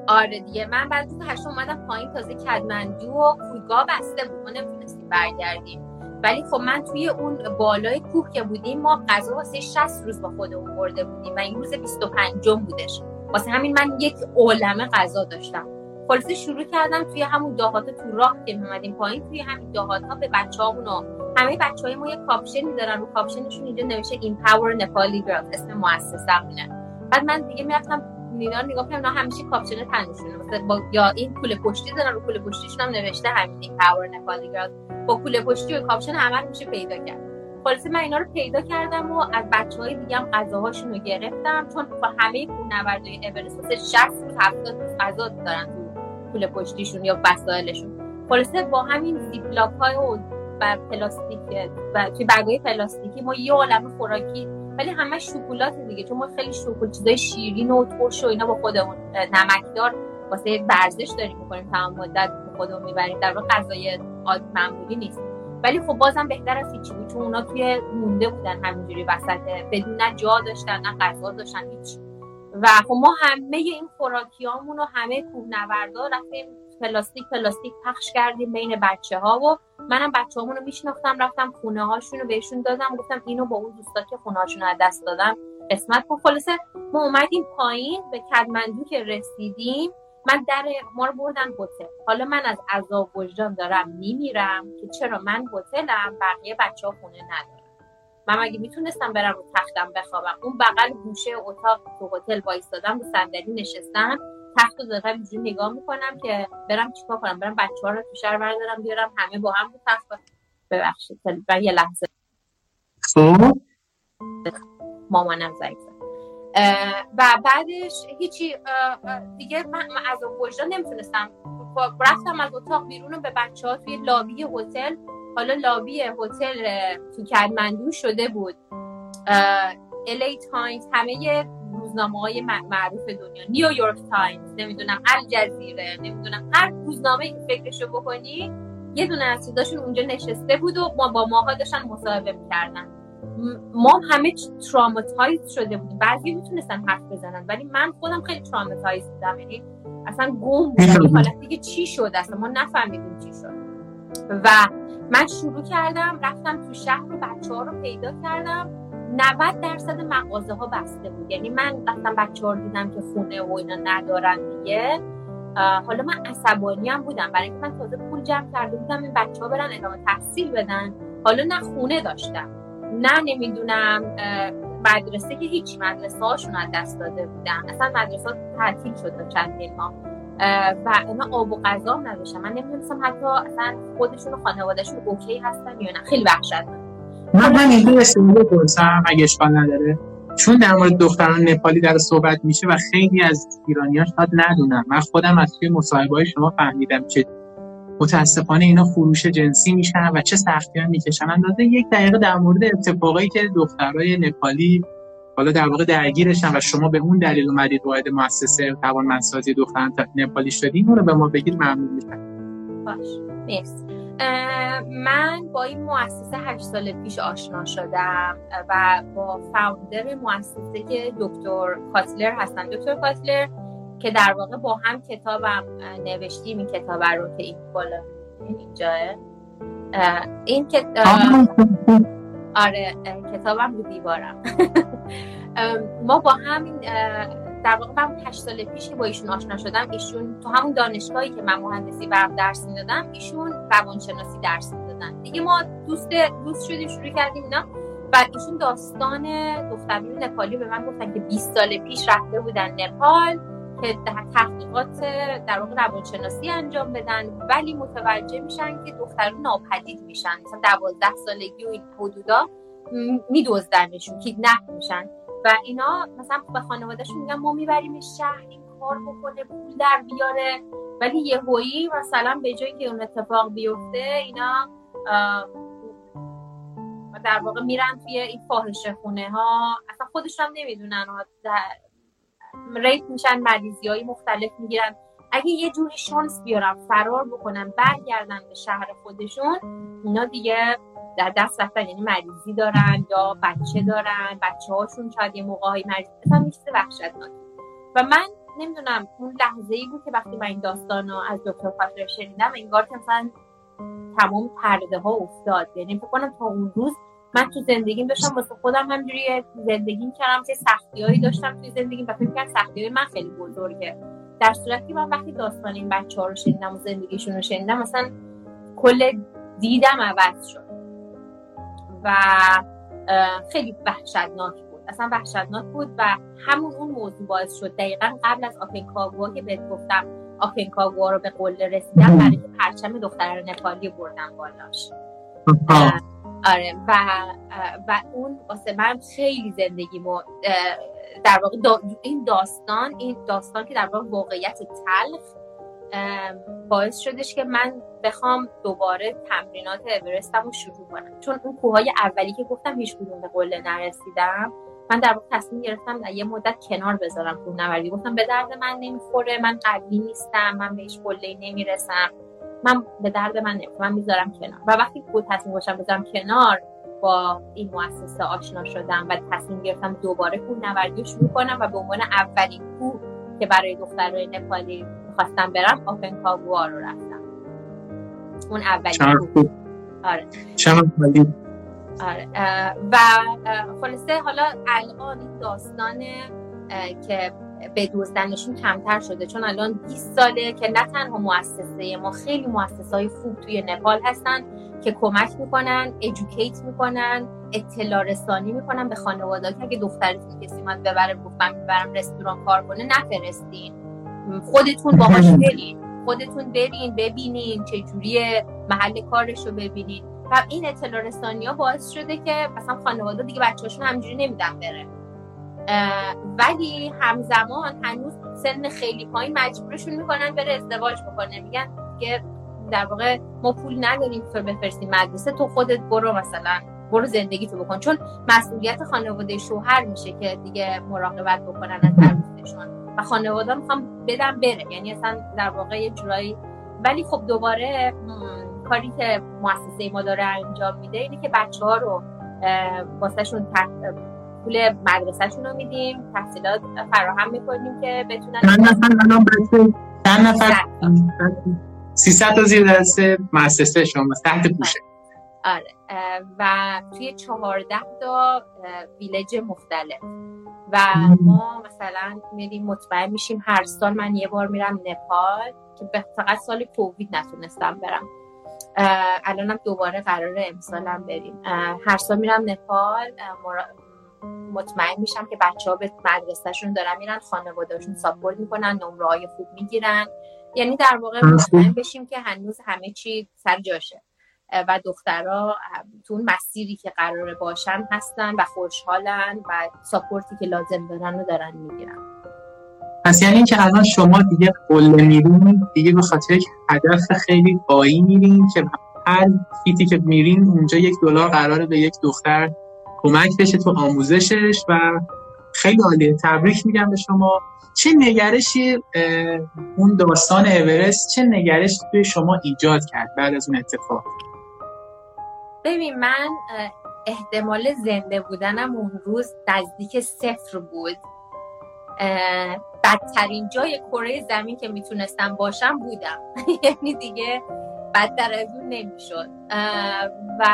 آره دیگه من بعد روز هشتم اومدم پایین تازه کدمندو و فرودگاه بسته بود. ما نمی‌تونستیم برگردیم. ولی خب من توی اون بالای کوه که بودیم ما غذا واسه 60 روز با خودمون برده بودیم و این روز 25 بودش. واسه همین من یک عالمه غذا داشتم. خلاصه شروع کردم توی همون دهات تو راه که میمدیم پایین توی همین دهات ها به بچه و همه بچه های ما یه کاپشنی دارن رو کاپشنشون اینجا نوشته Empower Nepali Girls اسم مؤسسه بعد من دیگه می‌رفتم اینا نگاه کنم همیشه کاپشن تنشونه. مثلا با یا این کوله پشتی دارن رو کوله پشتیشون هم نوشته همین Empower Nepali Girls با کوله پشتی و کاپشن همه میشه پیدا کرد. خلاصه من اینا رو پیدا کردم و از بچه های دیگه هم غذاهاشون رو گرفتم چون با همه کوهنوردای اورست واسه 60 روز 70 روز غذا دارن تو کوله پشتیشون یا وسایلشون. خلاصه با همین Ziploc های و پلاستیک و توی برگای پلاستیکی ما یه عالم خوراکی ولی همه شکلات دیگه. چون ما خیلی شکل چیزای شیرین و ترش و اینا با خودمون نمکدار واسه ورزش داریم می‌کنیم تمام مدت. خودمون می‌بریم. در واقع غذای معمولی نیست. ولی خب بازم بهتر از هیچی بود چون اونا توی مونده بودن همینجوری وسط بدون جا داشتن نه غذا داشتن هیچ. و خب ما همه این خوراکیامون و همه کوهنوردا رفتیم پلاستیک پلاستیک پخش کردیم بین بچه ها و منم بچه رو میشناختم رفتم خونه هاشون رو بهشون دادم گفتم اینو با اون دوستا که خونه هاشون از دست دادم قسمت کن. خلاصه ما اومدیم پایین به کدمندو که رسیدیم من در ما رو بردن هتل. حالا من از عذاب وجدان دارم میمیرم که چرا من هتلم بقیه بچه ها خونه ندارم من مگه می‌تونستم برم رو تختم بخوابم؟ اون بغل گوشه اتاق تو هتل وایستادم رو صندلی نشستم. تخت رو دارم اینجوری نگاه می‌کنم که برم چیکار کنم؟ برم بچه ها رو تو شهر بردارم بیارم همه با هم رو تخت ببخشید یه لحظه. خب؟ مامانم زنگ و بعدش هیچی دیگه من از وجدان نمی‌تونستم رفتم از اتاق بیرون به بچه ها توی لابی هتل حالا لابی هتل تو کدمندو شده بود. LA Times همه روزنامه های معروف دنیا New York Times نمی‌دونم الجزیره نمی‌دونم هر روزنامه که فکرشو بکنی یه دونه از اونجا نشسته بود و ما با ماها داشتن مصاحبه می‌کردن. ما همه traumatize شده بودیم. بعضی می‌تونستن حرف بزنن ولی من خودم خیلی traumatize بودم. یعنی اصلا گم بودم. حالت دیگه چی شد اصلا؟ ما نفهمیدیم چی شد. و من شروع کردم رفتم تو شهر رو بچه ها رو پیدا کردم. 90 درصد مغازه ها بسته بود. یعنی من رفتم بچه ها رو دیدم که خونه و اینا ندارن دیگه. حالا من عصبانی هم بودم. برای اینکه من تازه پول جمع کرده بودم این بچه ها برن ادامه تحصیل بدن. حالا نه خونه داشتم. نه نمی‌دونم مدرسه که هیچ مدرسه هاشون از دست داده بودن. اصلا مدرسه تعطیل شد چند ها و اینا آب و غذا نداشتن. من نمی‌دونستم حتی اصلا خودشون و خانوادهشون اوکی هستن یا نه. خیلی وحشت من من اینجا سوال بپرسم اگه اشکال نداره. چون در مورد دختران نپالی در صحبت میشه و خیلی از ایرانیان شاید ندونم من خودم از توی مصاحبه شما فهمیدم که متاسفانه اینا فروش جنسی میشن و چه سختی می‌کشن. اندازه یک دقیقه در مورد اتفاقایی که دخترای نپالی حالا در واقع درگیرشن و شما به اون دلیل اومدید وارد مؤسسه توانمندسازی دختران نپالی شدین اون رو به ما بگید ممنون میشم. باش. مرسی من با این مؤسسه هشت سال پیش آشنا شدم و با فاوندر مؤسسه که دکتر کاتلر هستن. دکتر کاتلر که در واقع با هم کتابم نوشتیم این کتاب رو که این بالا اینجا این کتاب آره کتابم رو دیوارم. ما با هم در واقع من 8 سال پیش که با ایشون آشنا شدم. ایشون تو همون دانشگاهی که من مهندسی برم درس می‌دادم ایشون روانشناسی درس می‌دادن. دیگه ما دوست دوست شدیم شروع کردیم اینا. و ایشون داستان دختران نپالی به من گفتن که 20 سال پیش رفته بودن نپال. که تحقیقات در واقع روانشناسی انجام بدن ولی متوجه میشن که دختران ناپدید میشن. مثلا 12 سالگی و این حدودا میدزدنشون کیدنپ میشن. و اینا مثلا به خانوادهشون میگن ما می‌بریم شهر این کار بکنه پول در بیاره. ولی یهویی مثلا به جایی که اون اتفاق بیفته اینا در واقع میرن توی این فاحشه خونه ها اصلا خودشون هم نمی‌دونن. ریت میشن مریضی های مختلف می‌گیرن. اگه یه جوری شانس بیارن فرار بکنن برگردن به شهر خودشون اینا دیگه در دست رفتن. یعنی مریضی دارن یا بچه دارن بچه هاشون شاید یه موقع های مریضی. مثلا میشه وحشتناک. و من نمی‌دونم اون لحظه ای بود که وقتی من این داستان رو از دکتر فاطمه شنیدم انگار که مثلا تمام پرده ها افتاد. یعنی فکر کنم تا اون روز من تو زندگیم داشتم واسه خودم همجوری زندگی کردم که سختیایی داشتم توی زندگیم و فکر کنم سختی من خیلی بزرگه. در صورتی که من وقتی داستان این بچه ها رو شنیدم و زندگیشون رو شنیدم مثلا کل دیدم عوض شد. و خیلی وحشتناک بود. اصلا وحشتناک بود و همون اون موضوع باعث شد. دقیقا قبل از آپنکاگوا که بهت گفتم آپنکاگوا رو به قله رسیدم برای پرچم دختر نپالی بردم بالاش. آره و و اون واسه من خیلی زندگیمو در واقع این داستان این داستان که در واقع واقعیت تلخ باعث شدش که من بخوام دوباره تمرینات اورستم رو شروع کنم. چون اون کوههای اولی که گفتم هیچ کدوم به قله نرسیدم. من در واقع تصمیم گرفتم در یه مدت کنار بذارم کوه نوردی گفتم به درد من نمی‌خوره من قوی نیستم من بهش قله نمی‌رسم. من به درد من نمی‌خوره من می‌ذارم کنار. و وقتی کوه تصمیم باشم بذارم کنار با این مؤسسه آشنا شدم و تصمیم گرفتم دوباره کوه نوردی شروع کنم و به عنوان اولین کوه که برای دخترای نپالی خواستم برم آپن کاگوا رو رفتم. اون اولین آره. آره. و خلاصه حالا الان این داستان که به دوزدنشون کمتر شده. چون الان 20 ساله که نه تنها مؤسسه ما خیلی مؤسسه های خوب توی نپال هستن که کمک می‌کنن ادوکیت می‌کنن اطلاع رسانی می‌کنن به خانواده که اگه دخترتون کسی من ببره گفتم می‌برم رستوران کار کنه نفرستین. خودتون باهاش برین. خودتون برین ببینین چه جوری محل کارش رو ببینین. و این اطلاع رسانی ها باعث شده که مثلا خانواده دیگه بچه‌هاشون همجوری نمیدن بره. ولی همزمان هنوز سن خیلی پایین مجبورشون می‌کنن بره ازدواج بکنه. میگن که در واقع ما پول نداریم تو بفرستیم مدرسه تو خودت برو مثلا برو زندگی تو بکن. چون مسئولیت خانواده شوهر میشه که دیگه مراقبت بکنن از عروسشون و خانواده می‌خوام بدم بره. یعنی اصلا در واقع یه جورایی. ولی خب دوباره کاری که مؤسسه ما داره انجام میده اینه که بچه ها رو واسهشون پول مدرسهشون رو میدیم تحصیلات فراهم می‌کنیم که بتونن چند نفر الان چند نفر؟ 300 تا. زیر دست مؤسسه شما تحت پوشه. آره. و توی 14 تا ویلج مختلف. و ما مثلا میریم مطمئن میشیم هر سال من یه بار میرم نپال که فقط سال کووید نتونستم برم. الانم دوباره قرار امسالم بریم. هر سال میرم نپال مطمئن میشم که بچه ها به مدرسهشون دارن میرن خانوادهشون ساپورت می‌کنن نمره های خوب می‌گیرن. یعنی در واقع مطمئن بشیم که هنوز همه چی سر جاشه. و دخترها تو اون مسیری که قراره باشن هستن و خوشحالن و ساپورتی که لازم دارن رو دارن می‌گیرن. پس یعنی که الان شما دیگه قله میرین دیگه به خاطر هدف خیلی قایی میرین که هر فیتی که میرین اونجا یک دلار قراره به یک دختر کمک بشه تو آموزشش و خیلی عالیه. تبریک میگم به شما. چه نگرشی اون داستان اورست چه نگرش توی شما ایجاد کرد بعد از اون اتفاق؟ ببین من احتمال زنده بودنم اون روز نزدیک صفر بود. بدترین جای کره زمین که می‌تونستم باشم بودم. یعنی دیگه بدتر از اون نمی‌شد. و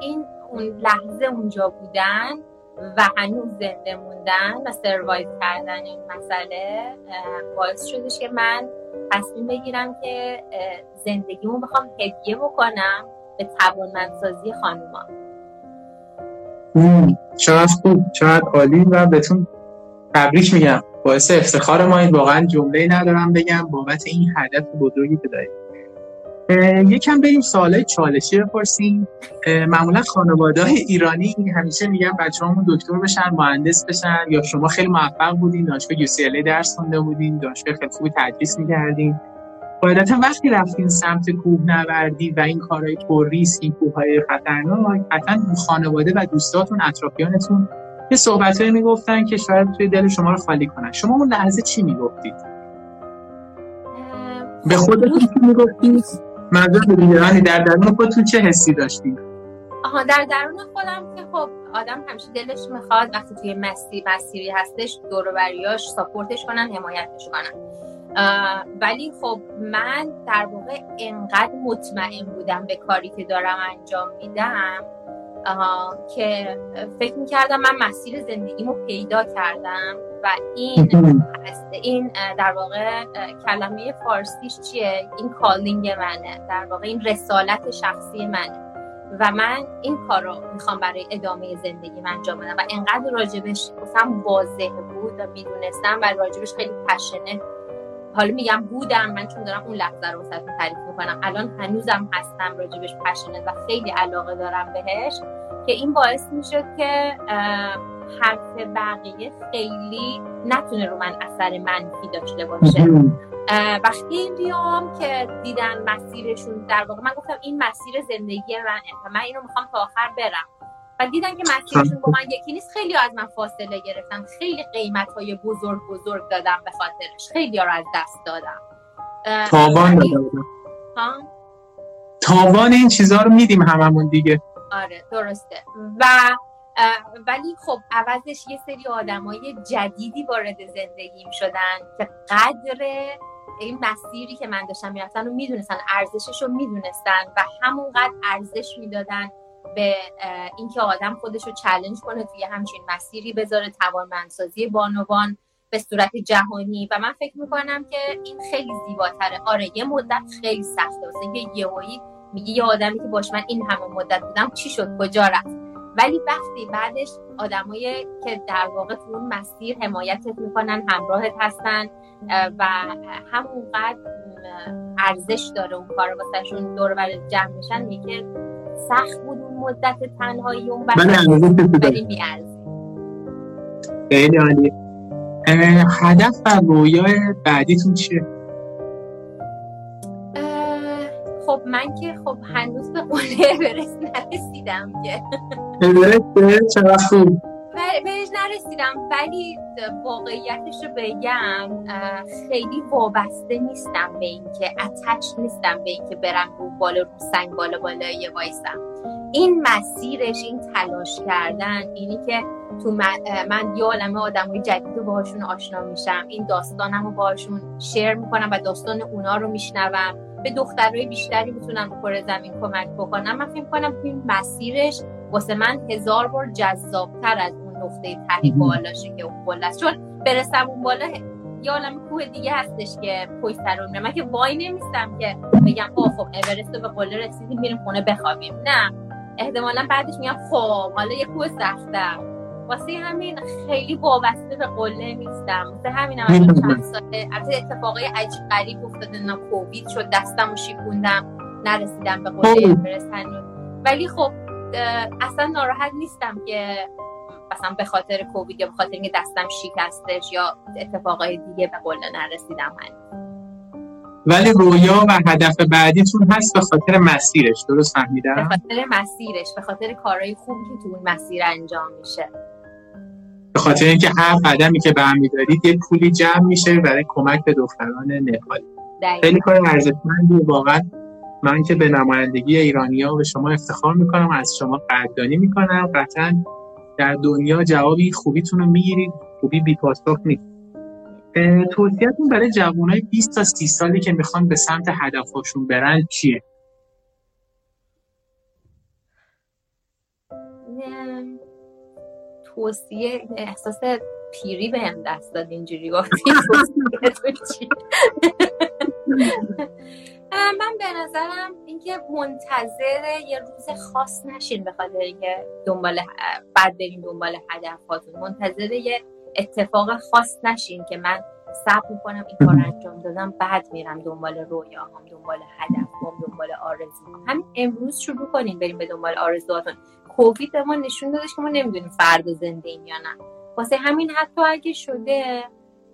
این اون لحظه اونجا بودن و هنوز زنده موندن و سروایو کردن این مسئله باعث شدش که من تصمیم بگیرم که زندگیمو بخوام هدیه بکنم به توانمندسازی خانوما. چقدر خوب چقدر عالی و بهتون تبریک میگم. باعث افتخار ما این واقعا جمله ندارم بگم بابت این هدف بزرگی که دارید. یکم بریم سوالای چالشی بپرسیم. معمولا خانواده های ایرانی همیشه میگن بچه همون دکتر بشن مهندس بشن یا شما خیلی موفق بودین دانشگاه UCLA درس خونده بودین دانشگاه خیلی خوبی تدریس می‌کردین. قاعدتا وقتی رفتین سمت کوه نوردی و این کارهای پر ریسک این کوههای خطرناک قطعا خانواده و دوستاتون اطرافیانتون یه صحبتهایی می‌گفتن که شاید توی دل شما رو خالی کنن. شما اون لحظه چی می‌گفتید؟ به خودتون می‌گفتید؟ منظور دیگرانی در درون خودتون چه حسی داشتید آها در درون خودم که خب آدم همیشه دلش می‌خواد وقتی توی مسیر مسیری هستش دور بریاش ساپورتش کنن حمایتش کنن. ولی خب من در واقع انقدر مطمئن بودم به کاری که دارم انجام میدم که فکر می‌کردم من مسیر زندگیمو پیدا کردم. و این این در واقع کلمه فارسیش چیه؟ این کالینگ منه. در واقع این رسالت شخصی منه. و من این کار رو می‌خوام برای ادامه زندگی من انجام بدم. و انقدر راجبش واسم واضح بود و می‌دونستم و راجبش خیلی پشنه حالا میگم بودم من چون دارم اون لحظه رو واسهتون تعریف می‌کنم. الان هنوزم هستم راجبش پشنه و خیلی علاقه دارم بهش. که این باعث می‌شد که حرف بقیه خیلی نتونه رو من اثر منفی داشته باشه. وقتی بیام که دیدن مسیرشون در واقع من گفتم این مسیر زندگی منه من اینو می‌خوام تا آخر برم. و دیدن که مسیرشون با من یکی نیست خیلی از من فاصله گرفتن. خیلی قیمت های بزرگ بزرگ دادم به خاطرش. خیلی رو از دست دادم. تاوان تاوان این چیزها رو میدیم هممون دیگه. آره درسته. و ولی خب عوضش یه سری آدمای جدیدی وارد زندگیم شدن که قدر این مسیری که من داشتم می‌رفتن رو می‌دونستن ارزشش رو می‌دونستن و همونقدر ارزش می‌دادن به اینکه آدم خودش رو چلنج کنه توی همچین مسیری بذاره توانمندسازی بانوان به صورت جهانی. و من فکر می‌کنم که این خیلی زیباتره. آره یه مدت خیلی سخته. واسه اینکه یهویی میگی یه آدمی که باش من این همه مدت بودم چی شد؟ کجا رفت؟ ولی وقتی بعدش آدمایی که در واقع تو اون مسیر حمایتت می‌کنن همراهت هستن و همونقدر ارزش داره اون کار واسهشون دور بر جمع میشن میگه سخت بود اون مدت تنهایی اون ولی خیلی عالی هدف و رویای بعدیتون چیه؟ خب من که خب هنوز به قله اورست نرسیدم که. چرا خوب بهش نرسیدم ولی واقعیتش رو بگم خیلی وابسته نیستم به اینکه اتچ نیستم به اینکه برم رو بالا رو سنگ بالا بالای وایسم. این مسیرش این تلاش کردن اینی که تو من, من یه عالمه آدم های جدید رو باهاشون آشنا میشم این داستانم رو باهاشون شیر می‌کنم و داستان اونا رو میشنوم. به دخترهای بیشتری می‌تونم کره زمین کمک بکنم من فکر کنم این مسیرش واسه من هزار بار جذابتر از اون نقطه ته بالاشه که اون بالا چون برسم اون بالا یه عالم کوه دیگه هستش که پشت سر من که وای نمیستم که بگم آ خب اورست رو به قله رسیدیم میریم خونه بخوابیم. نه. احتمالا بعدش میگم خب حالا یه کوه سخته واسه همین خیلی وابسته به قله نیستم. واسه همین هم چند ساله البته اتفاقای عجیب غریب افتاده نه کووید شد دستم و شیکوندم نرسیدم به قله اورست ولی خب اصلا ناراحت نیستم که مثلا به خاطر کووید یا به خاطر اینکه دستم شکستش یا اتفاقای دیگه به قله نرسیدم. ولی رویا و هدف بعدیتون هست به خاطر مسیرش درست فهمیدم؟ به خاطر مسیرش به خاطر کارهای خوبی که تو اون مسیر انجام میشه. به خاطر اینکه هر قدمی که برمیدارید یه پولی جمع میشه برای کمک به دختران نپالی. خیلی کار ارزشمندی واقعا من که به نمایندگی ایرانیا به شما افتخار می‌کنم از شما قدردانی می‌کنم. قطعا در دنیا جوابی خوبیتون رو می‌گیرید خوبی بی پاسخ نیست. توصیهتون برای جوانای 20 تا 30 سالی که می‌خوان به سمت هدفشون برن چیه؟ توصیه احساس پیری به هم دست داد اینجوری گفتی. من به نظرم اینکه منتظر یه روز خاص نشین به خاطر اینکه دنبال بعد بریم دنبال هدفاتون. منتظر یه اتفاق خاص نشین که من صبر می‌کنم این کار انجام دادم بعد میرم دنبال رویاهام دنبال هدفم دنبال آرزوهام. همین امروز شروع کنین بریم به دنبال آرزوهاتون. کووید به ما نشون دادش که ما نمی‌دونیم فردا زنده ایم یا نه. واسه همین حتی اگه شده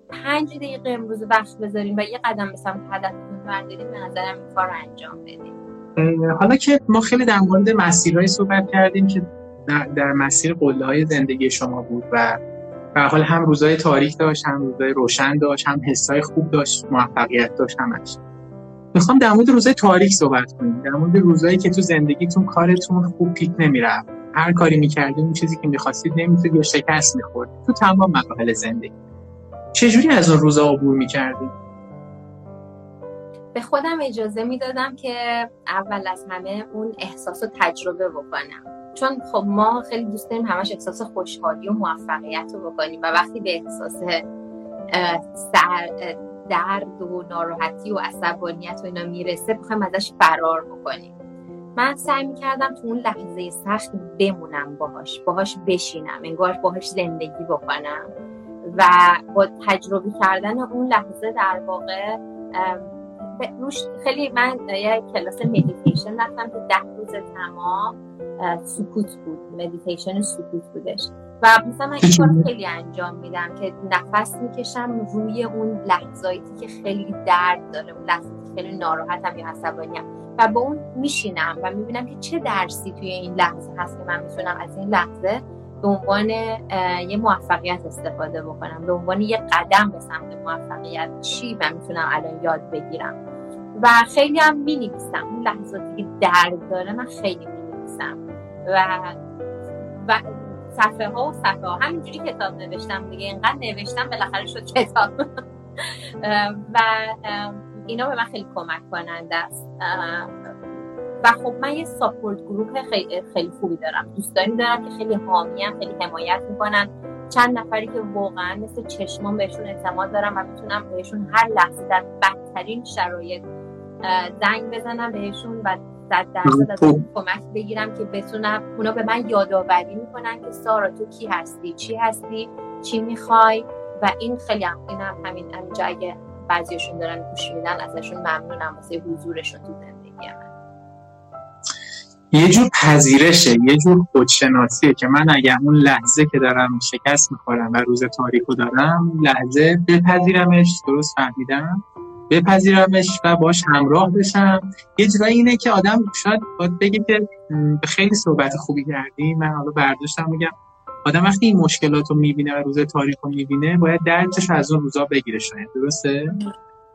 پنج دقیقه امروز وقت بذاریم و یه قدم به سمت هدفتون برداریم به نظرم این کار انجام بدیم. حالا که ما خیلی در مورد مسیرهایی صحبت کردیم که در, در مسیر قله های زندگی شما بود و به حال هم روزای تاریک داشت هم روزای روشن داشت هم حسای خوب داشت موفقیت داشت همش. می‌خوام در مورد روزای تاریک صحبت کنیم. در مورد روزایی که تو زندگیتون کارتون خوب پیک نمی‌رفت. هر کاری می‌کردیم اون چیزی که می‌خواستید نمی‌تونید یا شکست می‌خورد. تو تمام مراحل زندگی. چجوری از اون روزا عبور می‌کردیم به خودم اجازه می‌دادم که اول از همه اون احساس رو تجربه بکنم. چون خب ما خیلی دوست داریم همش احساس خوشحالی و موفقیت رو بکنیم و وقتی به احساس سر درد و ناراحتی و عصبانیت و اینا می‌رسه بخوایم ازش فرار بکنیم. من سعی می‌کردم تو اون لحظه سخت بمونم باهاش باهاش بشینم انگار باهاش زندگی بکنم. و با تجربه کردن اون لحظه در واقع روش خیلی من یه کلاس مدیتیشن رفتم که ده روز تمام سکوت بود مدیتیشن سکوت بودش. و مثلا من این خیلی انجام میدم که نفس می‌کشم روی اون لحظاتی که خیلی درد داره اون لحظاتی که خیلی ناراحتم یا عصبانیم و با اون میشینم و می‌بینم که چه درسی توی این لحظه هست که من می‌تونم از این لحظه به عنوان یه موفقیت استفاده بکنم به عنوان یه قدم به سمت موفقیت چی من می‌تونم الان یاد بگیرم. و خیلی هم می نویسم اون لحظاتی که درد داره من خیلی می نویسم و و صفحه ها و صفحه ها همینجوری کتاب نوشتم دیگه. اینقدر نوشتم بالاخره شد کتاب. و اینا به من خیلی کمک کننده است و خب من یه ساپورت گروپ خیلی, خیلی خوبی دارم. دوستانی دارم که خیلی حامی خیلی حمایت می‌کنن. چند نفری که واقعا مثل چشمان بهشون اعتماد دارم و می‌تونم بهشون هر لحظه در بدترین شرایط زنگ بزنم بهشون و صد درصد از کمک بگیرم که بتونم اونا به من یادآوری می‌کنن که سارا تو کی هستی؟ چی هستی؟ چی می‌خوای؟ و این خیلی هم این هم همین همینجا اگه بعضیشون دارن گوش میدن ازشون ممنونم. واسه حضورشون تو زندگی من. یه جور پذیرشه یه جور خودشناسیه که من اگر اون لحظه که دارم شکست می‌خورم و روز تاریکو دارم لحظه بپذیرمش. درست فهمیدم؟ بپذیرمش و باش همراه بشم. یه جورایی اینه که آدم شاید باید بگه که خیلی صحبت خوبی کردی. من حالا برداشتم میگم آدم وقتی این مشکلات رو می‌بینه و روز تاریخ رو می‌بینه باید درجش از اون روزا بگیره شاید. درسته؟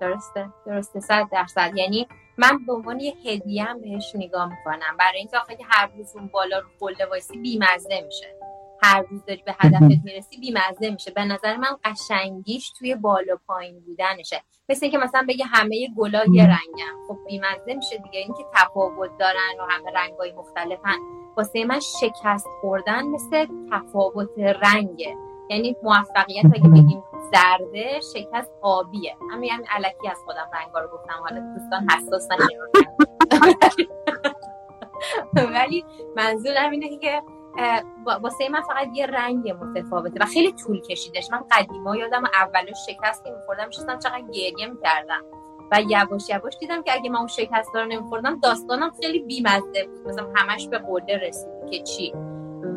درسته. درسته. صد درصد. یعنی من به عنوان یه هدیه هم بهش نگاه می‌کنم. برای اینکه آخه هر روز اون بالا رو قله وایسی بیمزه میشه. هر روز داری به هدفت می‌رسی بیمزه میشه. به نظر من قشنگیش توی بالا پایین بودنشه. مثل اینکه مثلا بگه همه گلا یه رنگن خب بیمزه میشه دیگه. اینکه تفاوت دارن و همه رنگای مختلفن. واسه من شکست خوردن مثل تفاوت رنگه. یعنی موفقیت اگه بگیم زرده شکست آبیه. همین همین علکی از خودم رنگا رو گفتم. حالا دوستان حساس ولی منظورم اینه که واسه من فقط یه رنگ متفاوته و خیلی طول کشیدش. من قدیما یادم اولش شکست که میخوردم میشستم چقدر گریه می‌کردم و یواش یواش دیدم که اگه من اون شکست رو نمیخوردم داستانم خیلی بیمزده بود. مثلا همش به قله رسید که چی.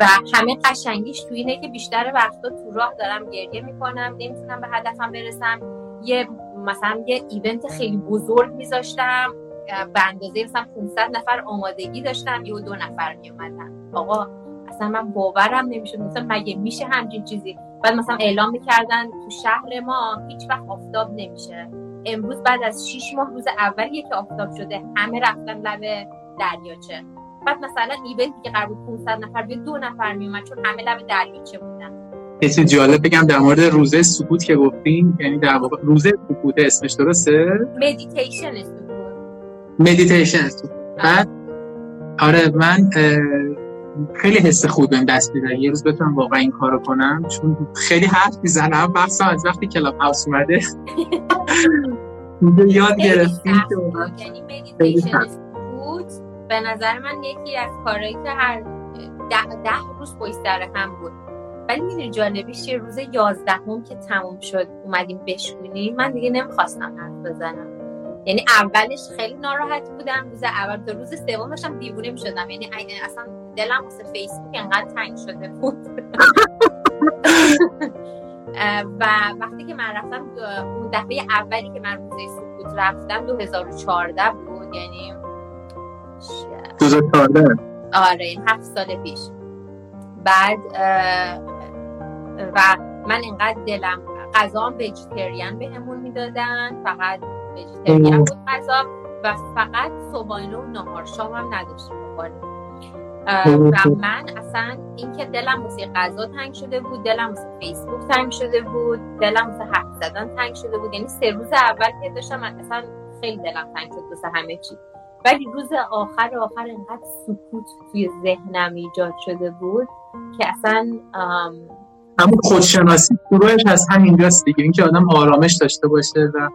و همه قشنگیش تو اینه که بیشتر وقتا تو راه دارم گریه می‌کنم نمی‌تونم به هدفم برسم. یه مثلا یه ایونت خیلی بزرگ میذاشتم. به اندازه مثلا 500 نفر آمادگی داشتم یه دو نفر میومدن آقا اصلا من باورم نمیشه مثلا مگه میشه همچین چیزی؟ بعد مثلا اعلام می‌کردن تو شهر ما هیچ وقت آفتاب نمیشه. امروز بعد از 6 ماه روز اولیه که آفتاب شده همه رفتن لب دریاچه. بعد مثلا event ی که قرار 500 نفر به دو نفر میومد چون همه لب دریاچه بودن. یه چیز جالب بگم در مورد روزه سکوت که گفتین یعنی در واقع روزه سکوت اسمش درسته؟ مدیتیشن مدیتیشن بعد؟ آره من خیلی حس خوب بهم دست میده یه روز بتونم واقعا این کارو کنم چون خیلی حرف می‌زنم. بحثا از وقتی Clubhouse اومده. یاد گرفتیم که یعنی بود. به نظر من یکی از کارهایی که هر ده, ده روز پشت سر هم بود. ولی می‌دونی جالبیش یه روز یازدهم که تموم شد اومدیم بشکونیم. من دیگه نمی‌خواستم حرف بزنم. یعنی اولش خیلی ناراحت بودم. روز اول تا روز سوم داشتم دیوونه می‌شدم. یعنی اصلا دلم واسه فیسبوک انقدر تنگ شده بود. و وقتی که من رفتم اون دفعه اولی که من روزه سکوت رفتم 2014 بود یعنی 2014 آره هفت سال پیش. بعد و من اینقدر دلم غذا ویجیتریان بهمون می‌دادن فقط ویجیتریان بود غذا و فقط صبحانه و نهار شام هم نداشتیم بخوریم و من اصلا اینکه دلم واسه غذا تنگ شده بود دلم واسه فیسبوک تنگ شده بود دلم واسه حرف زدن تنگ شده بود. یعنی سه روز اول که داشتم اصلا خیلی دلم تنگ شد واسه همه چی. ولی روز آخر آخر انقدر سکوت توی ذهنم ایجاد شده بود که اصلا همون خودشناسی شروعش از همینجاست دیگه. اینکه آدم آرامش داشته باشه و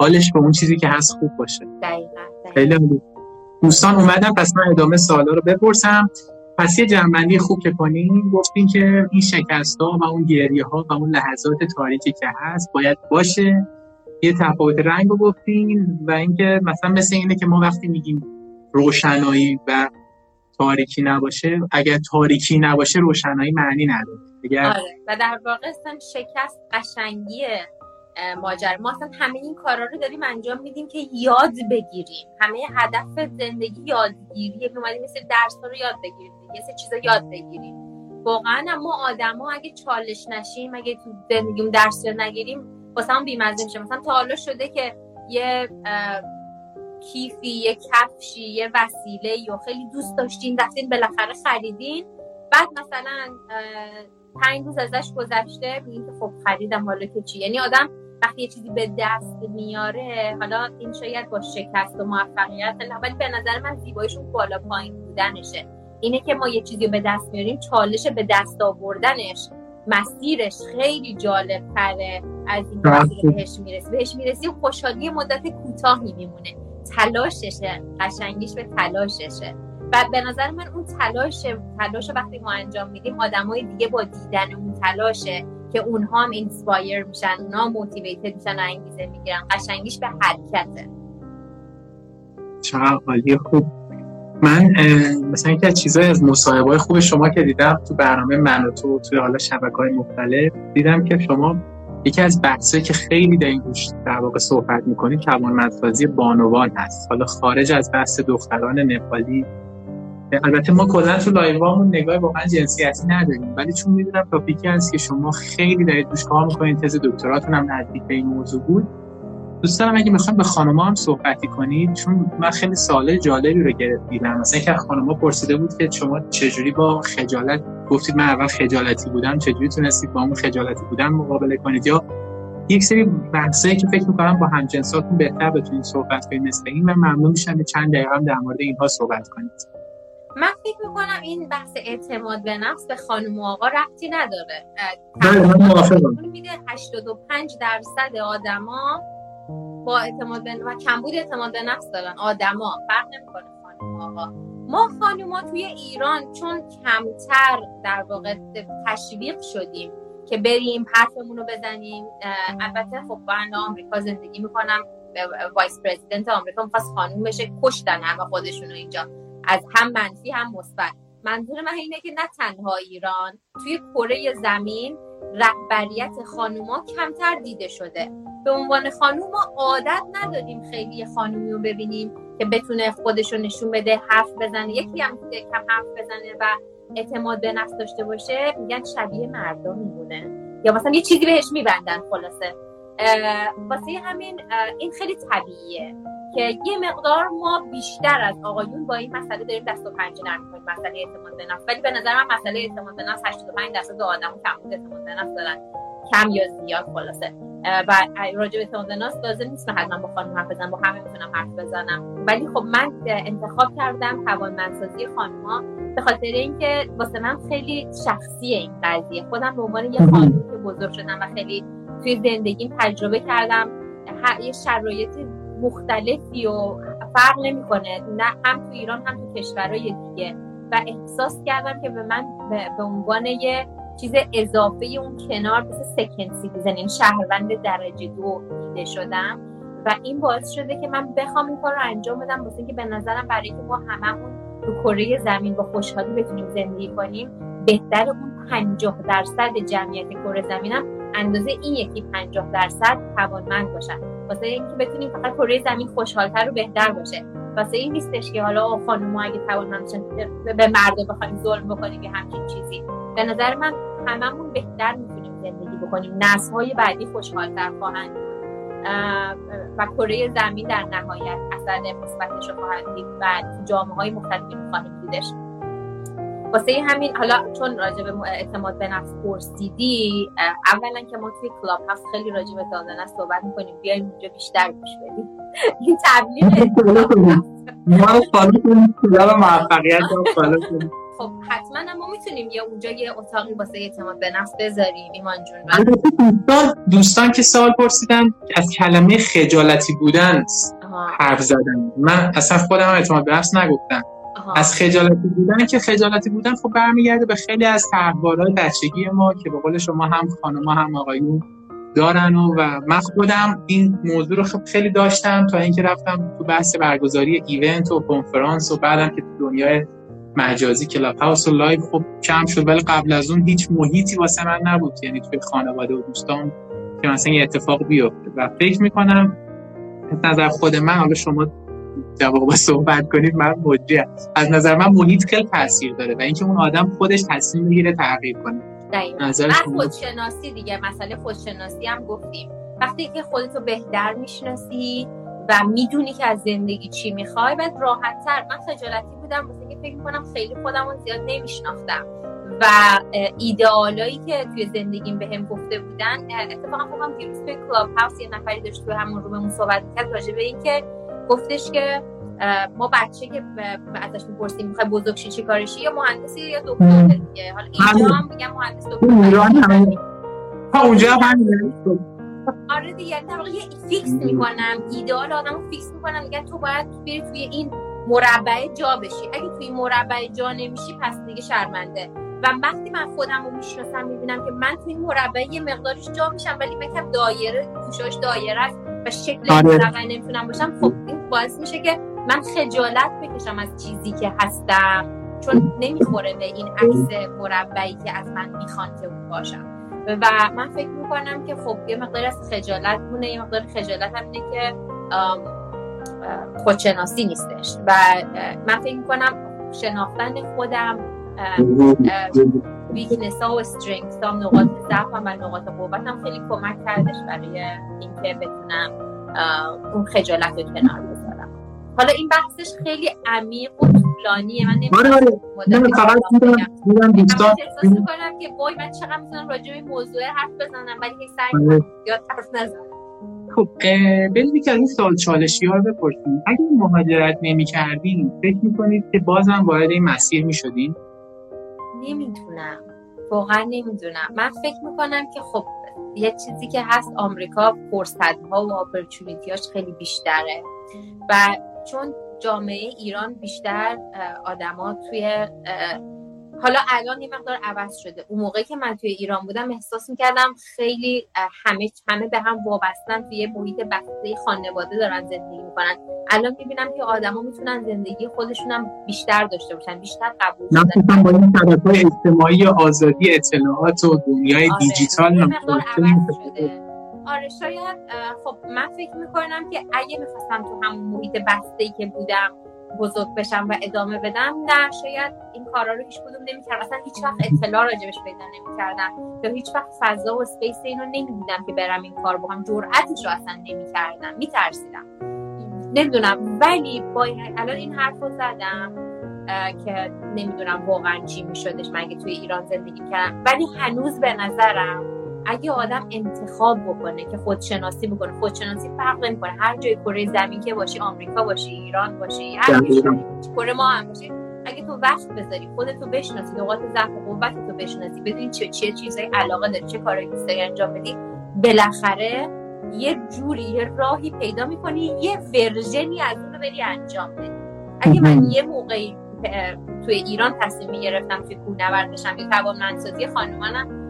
حالش به اون چیزی که هست خوب باشه. دقیقا, خیلی دوستان اومدم پس من ادامه سوالا رو بپرسم. پس یه جنبندی خوب که کنیم گفتیم که این شکست ها و اون گریه ها و اون لحظات تاریکی که هست باید باشه. یه تفاوت رنگ رو گفتیم و اینکه مثلا مثل اینه که ما وقتی میگیم روشنایی و تاریکی نباشه اگر تاریکی نباشه روشنایی معنی نداره. اگر... آره. و در واقع شکست قشنگیه. ماجر ما اصلا همه این کارا رو داریم انجام میدیم که یاد بگیریم. همه هدف زندگی یادگیریه اومدیم مثل درس رو یاد بگیریم یه چیزا یاد بگیریم. واقعا ما آدما اگه چالش نشیم اگه تو زندگیم درس رو نگیریم واسه هم بیمزه میشه مثلا تا حالا شده که یه کیفی یه کفشی یه وسیله یا خیلی دوست داشتین رفتین بالاخره خریدین. بعد مثلا پنج روز ازش گذشته میگین که خب خریدم حالا که چی؟ یعنی آدم وقتی یه چیزی به دست میاره حالا این شاید با شکست و موفقیت ولی به نظر من زیباییشون بالا پایین بودنشه. اینه که ما یه چیزی به دست میاریم چالش به دست آوردنش مسیرش خیلی جالب تره از این مسیر بهش می‌رسی. بهش می‌رسی خوشحالی مدت کوتاهی میمونه. تلاششه قشنگیش به تلاششه. و به نظر من اون تلاش تلاش وقتی ما انجام میدیم آدمای دیگه با دیدن اون تلاشه. که اونها هم inspire میشن اونها motivated میشن و انگیزه می‌گیرن قشنگیش به حرکته. چقدر خوب من مثلا یکی از چیزای از مصاحبه خوب شما که دیدم تو برنامه من و تو توی حالا شبکه های مختلف دیدم که شما یکی از بحثایی که خیلی در این گوش در واقع صحبت می‌کنید توانمندسازی بانوان هست. حالا خارج از بحث دختران نپالی البته ما کلا تو لایوامون نگاه واقعا جنسیتی نداریم ولی چون می‌دونم تاپیکی هست که شما خیلی دارید توش کار می‌کنید تز دکتراتون هم نزدیک به این موضوع بود. دوست دارم اگه می‌خوام به خانم‌ها هم صحبتی کنید چون من خیلی سوال جالبی رو گرفتیدم مثلا که خانم‌ها پرسیده بود که شما چجوری با خجالت گفتید من اول خجالتی بودم چجوری تونستید با اون خجالتی بودن مقابله کنید؟ یا یک سری بحثایی که فکر می‌کنم با همجنساتون بهتر بتونید صحبت کنید مثل این و ممنون میشم چند دقیقه هم در مورد اینها صحبت کنید. من فکر می‌کنم این بحث اعتماد به نفس به خانم و آقا ربطی نداره. بله، من موافقم. میده 85 درصد آدما با اعتماد به و کمبود اعتماد به نفس دارن. آدما فرق نمی‌کنه خانم آقا. ما خانوما توی ایران چون کمتر در واقع تشویق شدیم که بریم حرفمون رو بزنیم البته خب من آمریکا زندگی می‌کنم. vice president آمریکا می‌خواست خانوم بشه کشتن همه خودشونو اینجا. از هم منفی هم مثبت. منظور من اینه که نه تنها ایران توی کره زمین رهبریت خانوما کمتر دیده شده. به عنوان خانوم ما عادت نداریم خیلی خانومی رو ببینیم که بتونه خودش رو نشون بده حرف بزنه. یکی هم کم حرف بزنه و اعتماد به نفس داشته باشه میگن شبیه مردم میمونه. یا مثلا یه چیزی بهش میبندن خلاصه. واسه همین این خیلی طبیعیه. که یه مقدار ما بیشتر از آقایون با این مسئله داریم دست و پنجه نرم کنیم مسئله اعتماد به نفس. ولی به نظر من مسئله اعتماد به نفس 85 درصد آدم کم اعتماد به نفس دارن کم یا زیاد خلاصه. و راجع به اعتماد به نفس لازم نیست حتما با خانم حرف بزنم با همه می‌تونم حرف بزنم. ولی خب من انتخاب کردم توانمندسازی خانم‌ها به خاطر اینکه واسه من خیلی شخصیه این قضیه. خودم به عنوان یه خانم که بزرگ شدم و خیلی توی زندگیم تجربه کردم یه شرایط مختلفی و فرق نمی‌کنه. نه هم تو ایران هم تو کشورهای دیگه. و احساس کردم که به من به عنوان یه چیز اضافه اون کنار مثل second citizen این شهروند درجه دو دیده شدم. و این باعث شده که من بخوام این کار رو انجام بدم واسه اینکه به نظرم برای که ما هممون تو کره زمین با خوشحالی بتونیم زندگی کنیم بهتر اون 50 درصد جمعیت کره زمینم اندازه این یکی 50 درصد توانمند باشن. واسه اینکه بتونیم فقط کره زمین خوشحالتر و بهتر باشه. واسه این نیستش که حالا خانم اگه توانمند باشن به مردم بخوایم ظلم بکنیم یا همچین چیزی. به نظر من هممون بهتر می‌تونیم زندگی بکنیم. نسل های بعدی خوشحالتر خواهند و کره زمین در نهایت اثر مثبتش رو خواهد دید و جامعه های مختلفی خواهیم دیدش. واسه همین حالا چون راجع به اعتماد به نفس پرسیدی اولا که ما توی Clubhouse خیلی راجع به دادن صحبت می‌کنیم. بیایم اونجا بیشتر گوش بدیم. این تبلیغ ما follow کنیم موفقیت follow کنیم. خب حتما ما می‌تونیم یه اونجا یه اتاقی واسه اعتماد به نفس بذاریم ایمان جون. دوستان دوستان که سوال پرسیدن از کلمه خجالتی بودن حرف زدن. من اصلا خودم اعتماد به نفس نگفتم. از خجالتی بودن که خجالتی بودن خب برمیگرده به خیلی از طرحواره‌های بچگی ما که به قول شما هم خانم هم آقایون دارن و, و من خودم این موضوع رو خب خیلی داشتم تا اینکه رفتم تو بحث برگزاری event و کنفرانس و بعدم که تو دنیای مجازی Clubhouse و live خب کم شد ولی قبل از اون هیچ محیطی واسه من نبود. یعنی توی خانواده و دوستان که مثلا یه اتفاق بیفته. و فکر می‌کنم از نظر خود من حالا شما جواب صحبت کنید من موجه از نظر من محیط خیلی تاثیر داره و اینکه اون آدم خودش تصمیم می‌گیره تغییر کنه. نظر خودشناسی دیگه مسئله خودشناسی هم گفتیم. وقتی که خودتو بهتر می‌شناسی و می‌دونی که از زندگی چی می‌خوای بعد راحت تر من خجالتی بودم واسه که فکر کنم خیلی خودم زیاد نمیشناختم. و ایدئالایی که توی زندگیم به هم گفته بودن اتفاقا فکرم دیروز توی Clubhouse یه نفری داشت توی همون room صحبت کرد راجع به این که گفتش که ما بچه که ازش می‌پرسیم می‌خوای بزرگ شی چیکاره شی یا مهندسی یا دکتر؟ دیگه. حالا اینجا هم میگم مهندس دکتر. اونجا هم آره دیگه. یعنی در fix می‌کنم. ایدئال آدمو fix می‌کنم. میگن تو باید بری توی این مربع جا بشی. اگه توی مربع جا نمیشی پس دیگه شرمنده. و وقتی من خودم رو می‌شناسم می‌بینم که من توی مربع یه مقدارش جا میشم ولی مثلا دایره گوشاش دایره است و شکل آره. مربع نمی‌تونم باشم. خب باعث میشه که من خجالت بکشم از چیزی که هستم چون نمی‌خوره به این عکس مربعی که از من می‌خوان که باشم. و من فکر می‌کنم که خب یه مقدار از خجالت مونه یه مقدار خجالت هم اینه که خودشناسی نیستش. و من فکر می‌کنم شناختن خودم ویکنس ها و استرینگس ها نقاط ضعف و نقاط قوتم خیلی کمک کردش برای اینکه بتونم اون خجالت رو کنار حالا این بحثش خیلی عمیق و طولانیه. من نمی‌دونم آره، آره. احساس می‌کنم که وای من چقدر می‌تونم راجع به موضوع حرف بزنم ولی هیچ سعی آره. یاد حرف نزنم. خب بریم که از این سال چالشی ها رو بپرسیم. اگه مهاجرت نمی کردین فکر می‌کنید که بازم وارد این مسیر می شدین؟ نمی‌دونم. واقعا نمی‌دونم. من فکر می‌کنم که خب یه چیزی که هست آمریکا فرصت ها و اپرچونیتیاش خیلی بیشتره. و چون جامعه ایران بیشتر آدما توی حالا الان یه مقدار عوض شده. اون موقعی که من توی ایران بودم احساس می‌کردم خیلی همه همه به هم وابستن توی محیط بسته خانواده دارن زندگی می‌کنن. الان می‌بینم که آدما می‌تونن زندگی خودشون هم بیشتر داشته باشن بیشتر قبول کنن با این های اجتماعی آزادی اطلاعات و دنیای آره. دیجیتال آره شاید خب من فکر می‌کنم که اگه می‌خواستم تو همون محیط بسته که بودم بزرگ بشم و ادامه بدم نه شاید این کارا رو هیچ کدوم نمی‌کردم اصلا هیچ وقت اطلاع راجبش پیدا نمی‌کردم یا هیچ وقت فضا و space اینو نمی‌دیدم که برم این کار بکنم. جرأتش رو اصلا نمی‌کردم. میترسیدم. نمی‌دونم. ولی با الان این حرف رو زدم که نمی‌دونم واقعا چی میشدش. من اگه توی ایران زندگی کردم. ولی هنوز به نظرم اگه آدم انتخاب بکنه که خودشناسی بکنه خودشناسی فرق نمی‌کنه. هر جای کره زمین که باشی آمریکا باشی ایران باشی هر کره ما هم باشی. اگه تو وقت بذاری خودتو بشناسی نقاط ضعف و قوتتو بشناسی بدونی چه چه چیزای علاقه داری چه کارایی دوست داری انجام بدی بالاخره یه جوری یه راهی پیدا می‌کنی یه ورژنی از اون رو بری انجام بدی. اگه من یه موقعی توی ایران تصمیم می‌گرفتم توی کوهنوردشم یا توانمندسازی خانومانم خان...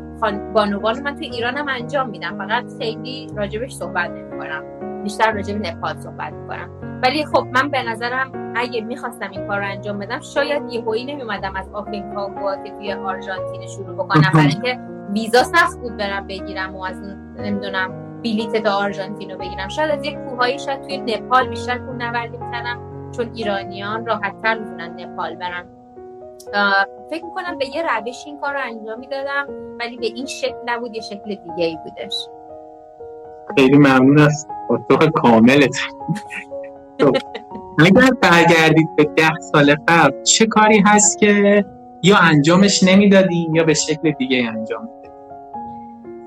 بانوان من توی ایرانم انجام میدم. فقط خیلی راجبش صحبت نمی‌کنم. بیشتر راجب نپال صحبت می‌کنم. ولی خب من به نظرم اگه می‌خواستم این کار رو انجام بدم شاید یه هایی نمیومدم از آفریقا که توی آرژانتین شروع بکنم. برای اینکه ویزا سخت بود برم بگیرم و از نمی‌دونم بلیت تا آرژانتین رو بگیرم. شاید از یک کوههایی شاید توی نپال بیشتر نوردی می‌کنم چون ایرانیان راحت تر می‌تونن نپال برن. فکر می‌کنم به یه روش این کار رو انجام می‌دادم ولی به این شکل نبود یه شکل دیگه ای بودش. خیلی ممنون از پاسخ کاملت. خب، اگر برگردید به ده سال قبل چه کاری هست که یا انجامش نمی‌دادی یا به شکل دیگه انجام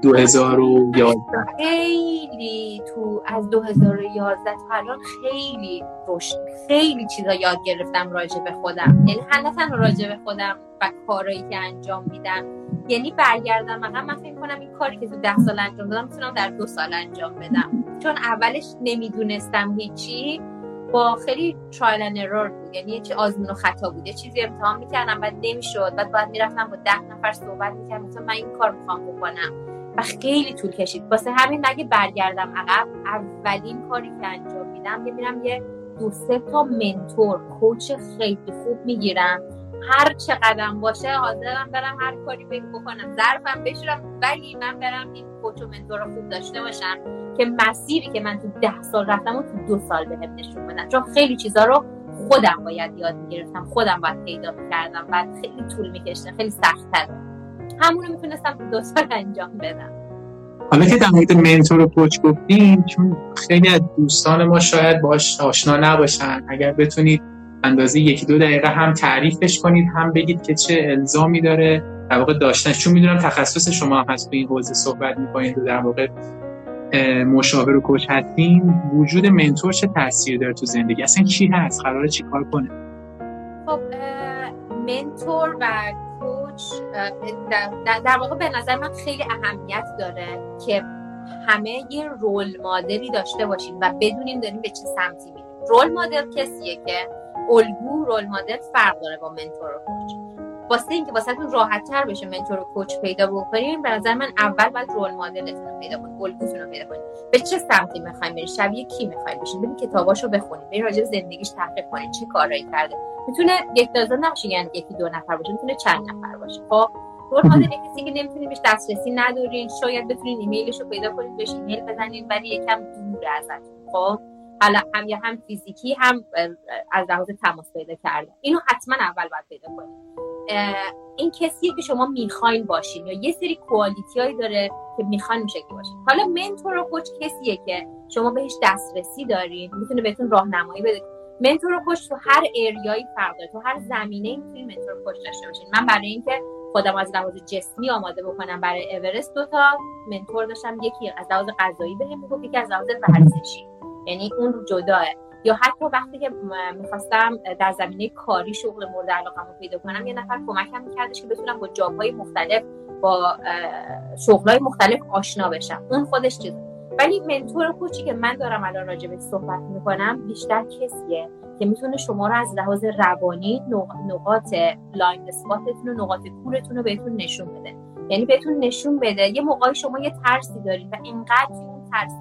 2011 خیلی تو از 2011 تا الان خیلی رشد خیلی چیزا یاد گرفتم راجع به خودم. یعنی تنها راجع به خودم و کارهایی که انجام میدم. یعنی برگردم مثلا من فکر کنم این کاری که تو ده سال انجام دادم می‌تونم در دو سال انجام بدم. چون اولش نمی‌دونستم هیچی با خیلی ترایل ان ارور بود. یعنی یه چی آزمون و خطا بود. یه چیزی امتحان می‌کردم بعد نمی‌شد. بعد باید می‌رفتم با ده نفر صحبت می‌کردم. مثلا من این کار می‌خوام بکنم. و خیلی طول کشید. واسه همین اگه برگردم عقب؟ اولین کاری که انجام میدم یه میرم یه دو سه تا منتور کوچ خیلی خوب می‌گیرم. هر چه قدم باشه حاضرم برم هر کاری بکنم. ظرفم بشورم ولی من برم این کوچ و منتور رو خوب داشته باشم که مسیری که من تو ده سال رفتم و تو دو سال بهم نشون بدن. چون خیلی چیزا رو خودم باید یاد می‌گرفتم خودم باید پیدا می‌کردم و خیلی طول میکشته خیلی سختتره همون رو می‌تونستم تو دو سال انجام بدم. حالا که در مورد منتور و کوچ گفتیم چون خیلی از دوستان ما شاید باش آشنا نباشن. اگر بتونید اندازه یکی دو دقیقه هم تعریفش کنید هم بگید که چه الزامی داره. در واقع داشتنش چون می‌دونم تخصص شما هست تو این حوزه صحبت می‌کنید و در واقع مشاور و کوچ هستین. وجود منتور چه تاثیر داره تو زندگی؟ اصلا چی هست؟ قراره چی کار کنه؟ خب منتور و در, واقع به نظر من خیلی اهمیت داره که همه یه رول مدلی داشته باشیم و بدونیم داریم به چه سمتی میریم رول مدل کسیه که الگو رول مدل فرق داره با منتور و کوچ واسه اینکه واسهتون راحت تر بشه منتور و کوچ پیدا بکنیم به نظر من اول باید رول مدلتون رو پیدا کنید الگوتون رو پیدا کنید به چه سمتی می‌خوایم برید شبیه کی می‌خوایم بشین ببین کتاباشو بخونید ببین راجع زندگیش تحقیق کنید چه کارایی کرده. می‌تونه یک دوزن نباشه یعنی یکی دو نفر باشه. می‌تونه چند نفر باشه. خب رول مدل کسی که نمی‌تونید بهش دسترسی ندارین. شاید بتونید ایمیلش رو پیدا کنید بهش ایمیل بزنید ولی یکم دور ازتون. خب؟ حالا هم یا هم فیزیکی هم از لحاظ تماس پیدا کرده اینو حتما اول باید پیدا کنید این کسیه که شما می‌خواین باشین یا یه سری کوالیتی هایی داره که می‌خواین شکلی باشین. حالا منتور و کوچ کسیه که شما بهش دسترسی دارین می‌تونه بهتون راهنمایی بده. منتور و کوچ تو هر اریایی فرق داره. تو هر زمینه می‌تونید منتور و کوچ داشته باشین. من برای اینکه خودم از لحاظ جسمی آماده بکنم برای اورست دو تا منتور داشتم. یکی از لحاظ غذایی بهم می‌گفت یکی از لحاظ ورزشی. یعنی اون جداه یا حتی وقتی که می‌خواستم در زمینه کاری شغل مورد علاقه رو پیدا کنم یه نفر کمکم میکردش که بتونم با جابهای مختلف با شغلهای مختلف آشنا بشم. اون خودش چیز. ولی mentor coach ی که من دارم الان به صحبت می‌کنم بیشتر کسیه که می‌تونه شما رو از لحاظ روانی نقاط blind spot تون و نقاط کورتون رو بهتون نشون بده. یعنی بهتون نشون بده. یه موقعی شما یه ترسی دارید و اینقدر اون ترس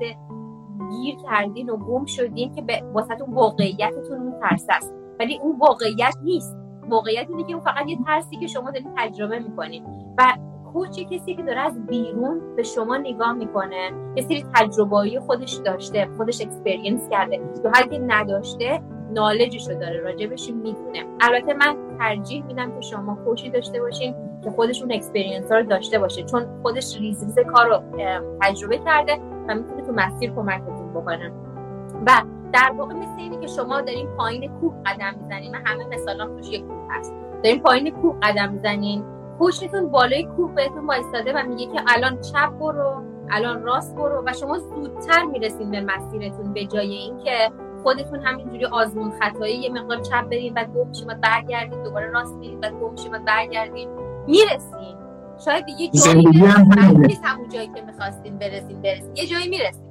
گیر کردین و گم شدین که واسهتون واقعیتتون اون ترس است. ولی اون واقعیت نیست. واقعیت اینه که اون فقط یه ترسی که شما دارید تجربه می‌کنید و coach کسی که داره از بیرون به شما نگاه می‌کنه یه سری تجربه‌ای خودش داشته خودش experience کرده. یا هر نداشته knowledge ش رو داره راجبش می‌دونه. البته من ترجیح میدم که شما coach ی داشته باشین که خودشون experience ها رو داشته باشه. چون خودش ریز ریز کار رو تجربه کرده. و می‌تونه تو مسیر کمکتون بکنه و در واقع مثل اینه که شما دارین پایین کوه قدم می‌زنین من همه مثالام توش یک کوه هست. دارین پایین کوه قدم می‌زنین. پشتتون بالای کوه بهتون وایستاده و میگه که الان چپ برو الان راست برو و شما زودتر می‌رسین به مسیرتون به جای اینکه خودتون همینجوری آزمون خطایی یه مقدار چپ برید بعد گم بعد برگردید دوباره راست میرید بعد گم بعد برگردید می‌رسین. شاید یه جایی همون جایی که می‌خواستین برسین برسین یه جایی می‌رسین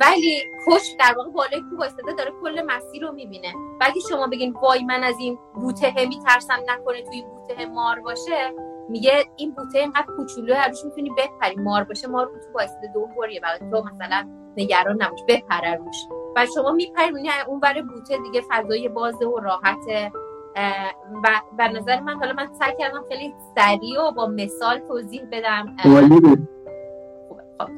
ولی خوش در واقع بالای کوه وایساده داره کل مسیر رو می‌بینه. ولی شما بگین وای من از این بوته میترسم نکنه توی بوته مار باشه میگه این بوته اینقدر کوچولو هرش می‌تونی بپری. مار باشه مار تو وایساده دو بریه برای تو مثلا نگران نباش بپره روش. و شما میپرید اون برای بوته دیگه فضای بازه و راحته. و به نظر من حالا من سعی کردم خیلی سریع و با مثال توضیح بدم. خب.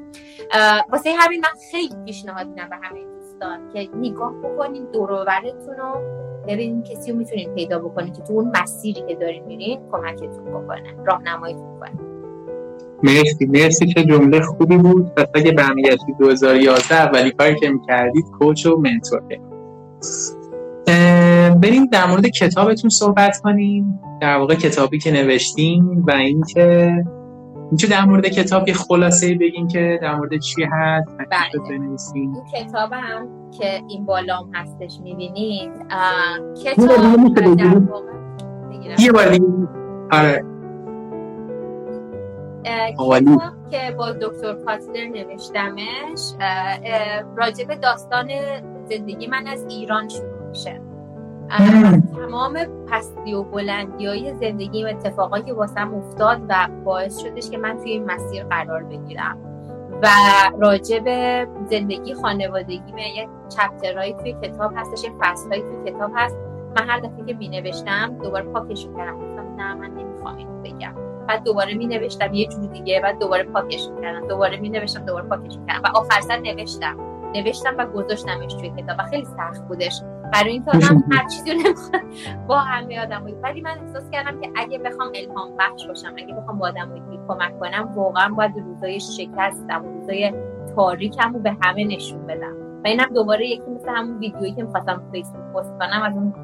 واسه همین من خیلی پیشنهاد میدم به همه دوستان که نگاه بکنین دروبرتون رو ببینین کسی رو می‌تونین پیدا بکنین که تو اون مسیری که دارین میرین کمکتون بکنه راهنماییتون کنه مرسی مرسی. چه جمله خوبی بود. پس اگه برمیگشتی 2011 اولی کاری که می‌کردید کوچ و منتور بریم در مورد کتابتون صحبت کنیم. در واقع کتابی که نوشتیم و اینکه میشه در مورد کتاب یه خلاصه بگیم که در مورد چی هست بله. این کتاب هم که این بالام هستش می‌بینید کتاب یه بار آره. کتاب که با دکتر پاتلر نوشتمش راجب داستان زندگی من از ایران شروع میشه. تمام پستی و بلندی های زندگی و اتفاقایی که واسم افتاد و باعث شدش که من توی این مسیر قرار بگیرم. و راجع به زندگی خانوادگی یه چپترهایی توی کتاب هستش یه فصلهایی توی کتاب هست. من هر دفعه که می نوشتم دوباره پاکش کردم گفتم نه من نمی‌خوام اینو بگم. بعد دوباره می نوشتم یه جور دیگه بعد دوباره پاکش کردم دوباره می نوشتم دوباره پاکش کردم و آخر سر نوشتم. نوشتم و گذاشتمش توی کتاب و خیلی سخت بودش. برای اینکه آدم هر چیزی رو با همه آدم ولی من احساس کردم که اگه بخوام الهام بخش باشم اگه بخوام با آدم کمک کنم واقعا باید روزای شکستم و روزای تاریکم رو به همه نشون بدم. و اینم دوباره یکی مثل همون ویدیویی که می‌خواستم فیسبوک پست کنم از اون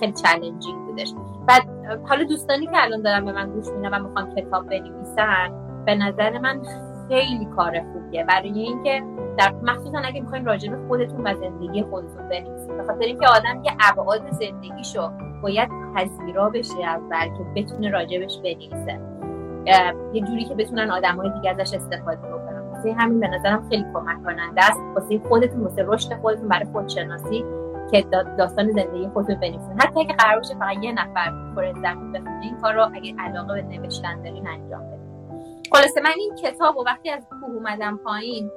خیلی چالنجینگ بودش. بعد حالا دوستانی که الان دارم به من گوش میدن و می‌خوان کتاب بنویسن به نظر من خیلی کار خوبیه. برای اینکه در مخصوصا اگه می‌خواین راجع به خودتون و زندگی خودتون بنویسید به خاطر اینکه آدم یه ابعاد زندگیشو باید پذیرا بشه اول که بتونه راجبش بنویسه. یه جوری که بتونن آدمای دیگه ازش استفاده بکنن. واسه همین به نظرم خیلی کمک کننده است. واسه خودتون واسه رشد خودتون برای خودشناسی که داستان زندگی خودتون بنویسین. حتی اگه قرار باشه فقط یه نفر پر بخونه این کار رو اگه علاقه به نوشتن دارین انجام بدین. خلاصه من این کتاب و وقتی از کوه اومدم پایین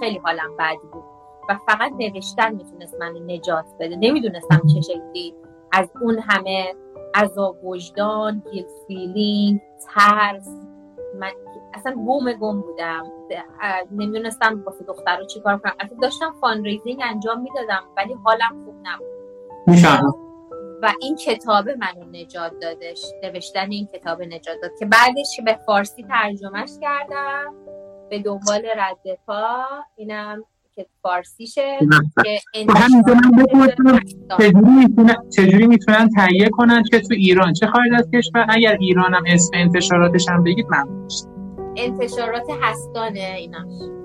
خیلی حالم بد بود. و فقط نوشتن می‌تونست من نجات بده. نمی‌دونستم چه شکلی. از اون همه عذاب وجدان guilt feeling ترس من اصلا گم گم بودم. نمی‌دونستم واسه دختر رو چیکار کنم. اصلا داشتم fundraising انجام می‌دادم ولی حالم خوب نبود. و این کتاب منو نجات دادش نوشتن این کتاب نجات داد که بعدش به فارسی ترجمهش کردم. به دنبال رد پا. اینم که فارسیشه که چجوری می‌تونن تهیه کنن که تو ایران؟ چه خارج از کشور؟ اگر ایران هم اسم انتشاراتش هم بگید ممنون انتشارات هستانه ایناش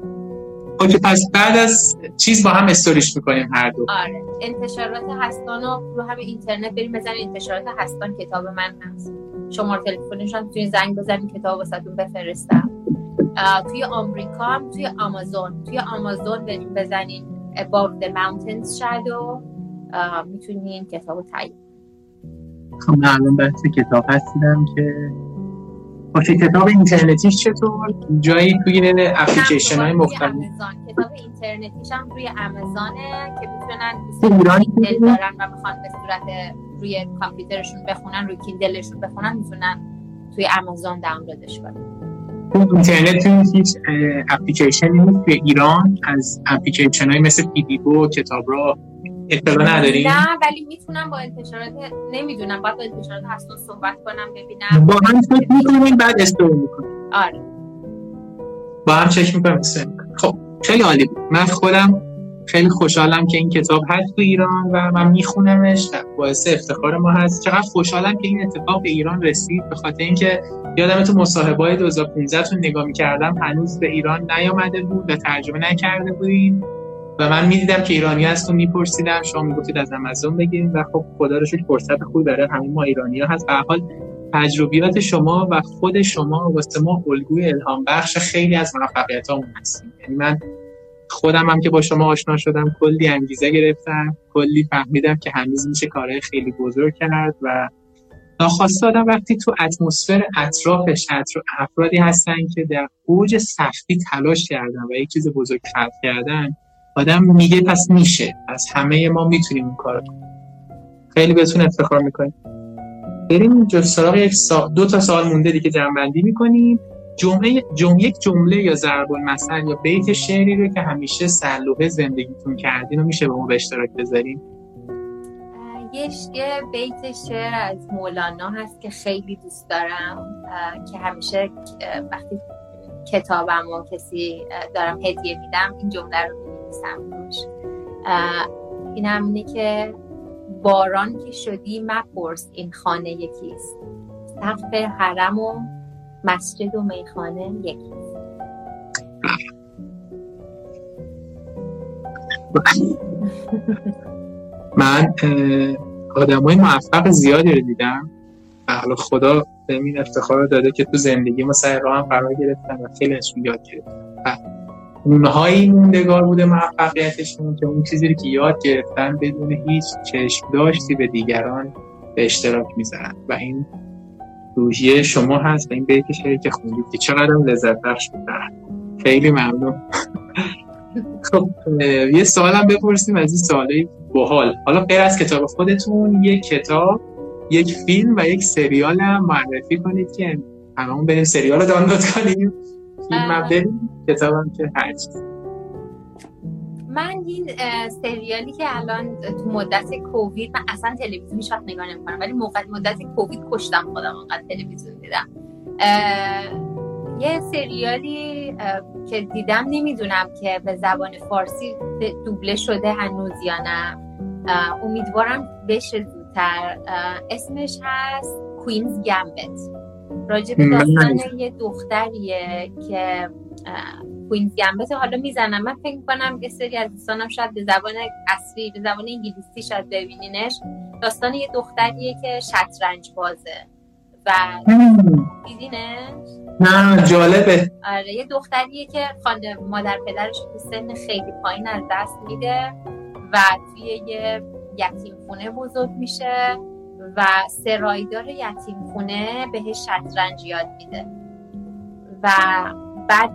اوکی پس بعد از چیز با هم استوریش می‌کنیم هر دو. آره انتشارات هستان رو رو همه اینترنت بریم بزنید انتشارات هستان کتاب من هست. شماره تلفنشون توی زنگ بزنید کتاب واسهتون بفرستم. توی آمریکا هم توی آمازون. توی آمازون بریم بزنید Above the Mountains Shadow. می‌تونین کتاب رو تایید خب من الان بحث کتاب هستیدم که باشه کتاب اینترنتیش چطور؟ جایی توی اپلیکیشن های مختلف. کتاب اینترنتیش هم روی امازونه که می‌تونن ایران دارن و می‌خوان به صورت روی کامپیوترشون بخونن روی کیندلشون بخونن می‌تونن توی امازون دانلودش کنن. اینترنت توی هیچ اپلیکیشنی نیست توی ایران از اپلیکیشن های مثل پیدیگو کتاب را اطلاع نداری؟ نه ولی می‌تونم با انتشارات نمی‌دونم باید با انتشارات هستون صحبت کنم ببینم. با هم فکر می‌کنیم بعد استور می‌کنیم. آره. با هم چک می‌کنم خب خیلی عالی بود. من خودم خیلی خوشحالم که این کتاب هست تو ایران و من میخونمش. باعث افتخار ما هست. چقدر خوشحالم که این اتفاق به ایران رسید. به خاطر اینکه یادم تو مصاحبه های 2015 تون نگاه می‌کردم هنوز به ایران نیامده بود و ترجمه نکرده بودیم. و من می‌دیدم که ایرانی هستون میپرسیدم. شما می‌گفتید از آمازون بگیریم و خب خدا رو شکر فرصت خوبی برای همه ما ایرانی ها هست. به حال تجربیات شما و خود شما واسه ما الگوی الهام بخش خیلی از موفقیتامون هستیم یعنی من خودم هم که با شما آشنا شدم کلی انگیزه گرفتم کلی فهمیدم که هنوز میشه کارهای خیلی بزرگ کرد و ناخواسته آدم وقتی تو اتمسفر اطرافش افرادی هستن که در اوج سختی تلاش کردن و یک چیز بزرگ خلق کردن آدم میگه پس میشه. پس همه ما می‌تونیم این کار کنیم. خیلی بهتون افتخار می‌کنیم. بریم سراغ یک دو تا سال مونده دیگه جمع می‌کنیم. جمله جمله یک جمله یا ضرب المثل یا بیت شعری رو که همیشه سلوه زندگیتون کردین و میشه به ما به اشتراک بذاریم یه بیت شعر از مولانا هست که خیلی دوست دارم که همیشه وقتی کتابم و کسی دارم هدیه میدم این جمله رو می‌نویسم روش. این اینه که باران که شدی مپرس این خانه یکیست. سقف حرم و مسجد و میخانه یکیست. من آدم های موفق زیادی رو دیدم. حالا خدا به این افتخار داده که تو زندگی ما سر راه هم قرار گرفتن و خیلی ازشون یاد گرفتن. اونهایی موندگار بوده موفقیتشون که اون چیزی که یاد گرفتن بدون هیچ چشم داشتی به دیگران به اشتراک می‌ذارن و این روحیه شما هست و این بیت شعری که خوندید که چقدر لذت بخش بود خیلی ممنون. خب یه سوالم بپرسیم از این سوالی بحال حالا غیر از کتاب خودتون یک کتاب یک فیلم و یک سریال هم معرفی کنید که هممون بریم سریال رو دانلود کنیم. فیلم هم بریم کتاب هم که هرچی من این سریالی که الان تو مدت کووید من اصلا تلویزیون هیچ وقت نگاه نمی‌کنم ولی موقع مدت کووید کشتم خودم انقدر تلویزیون دیدم. یه سریالی که دیدم نمی‌دونم که به زبان فارسی دوبله شده هنوز یا نه. امیدوارم بشه زودتر اسمش هست کوینز گمبت راجع به داستان یه دختریه که کوینز گمبت حالا می‌زنم. من فکر کنم یه سری از دوستانم شاید به زبان اصلی به زبان انگلیسی شاید ببینینش. داستان یه دختریه که شطرنج بازه. و دیدینش؟ نه جالبه. آره یه دختریه که خانه مادر پدرش تو سن خیلی پایین از دست میده و توی یه یتیم خونه بزرگ میشه و سرایدار یتیم خونه بهش شطرنج یاد میده. و بعد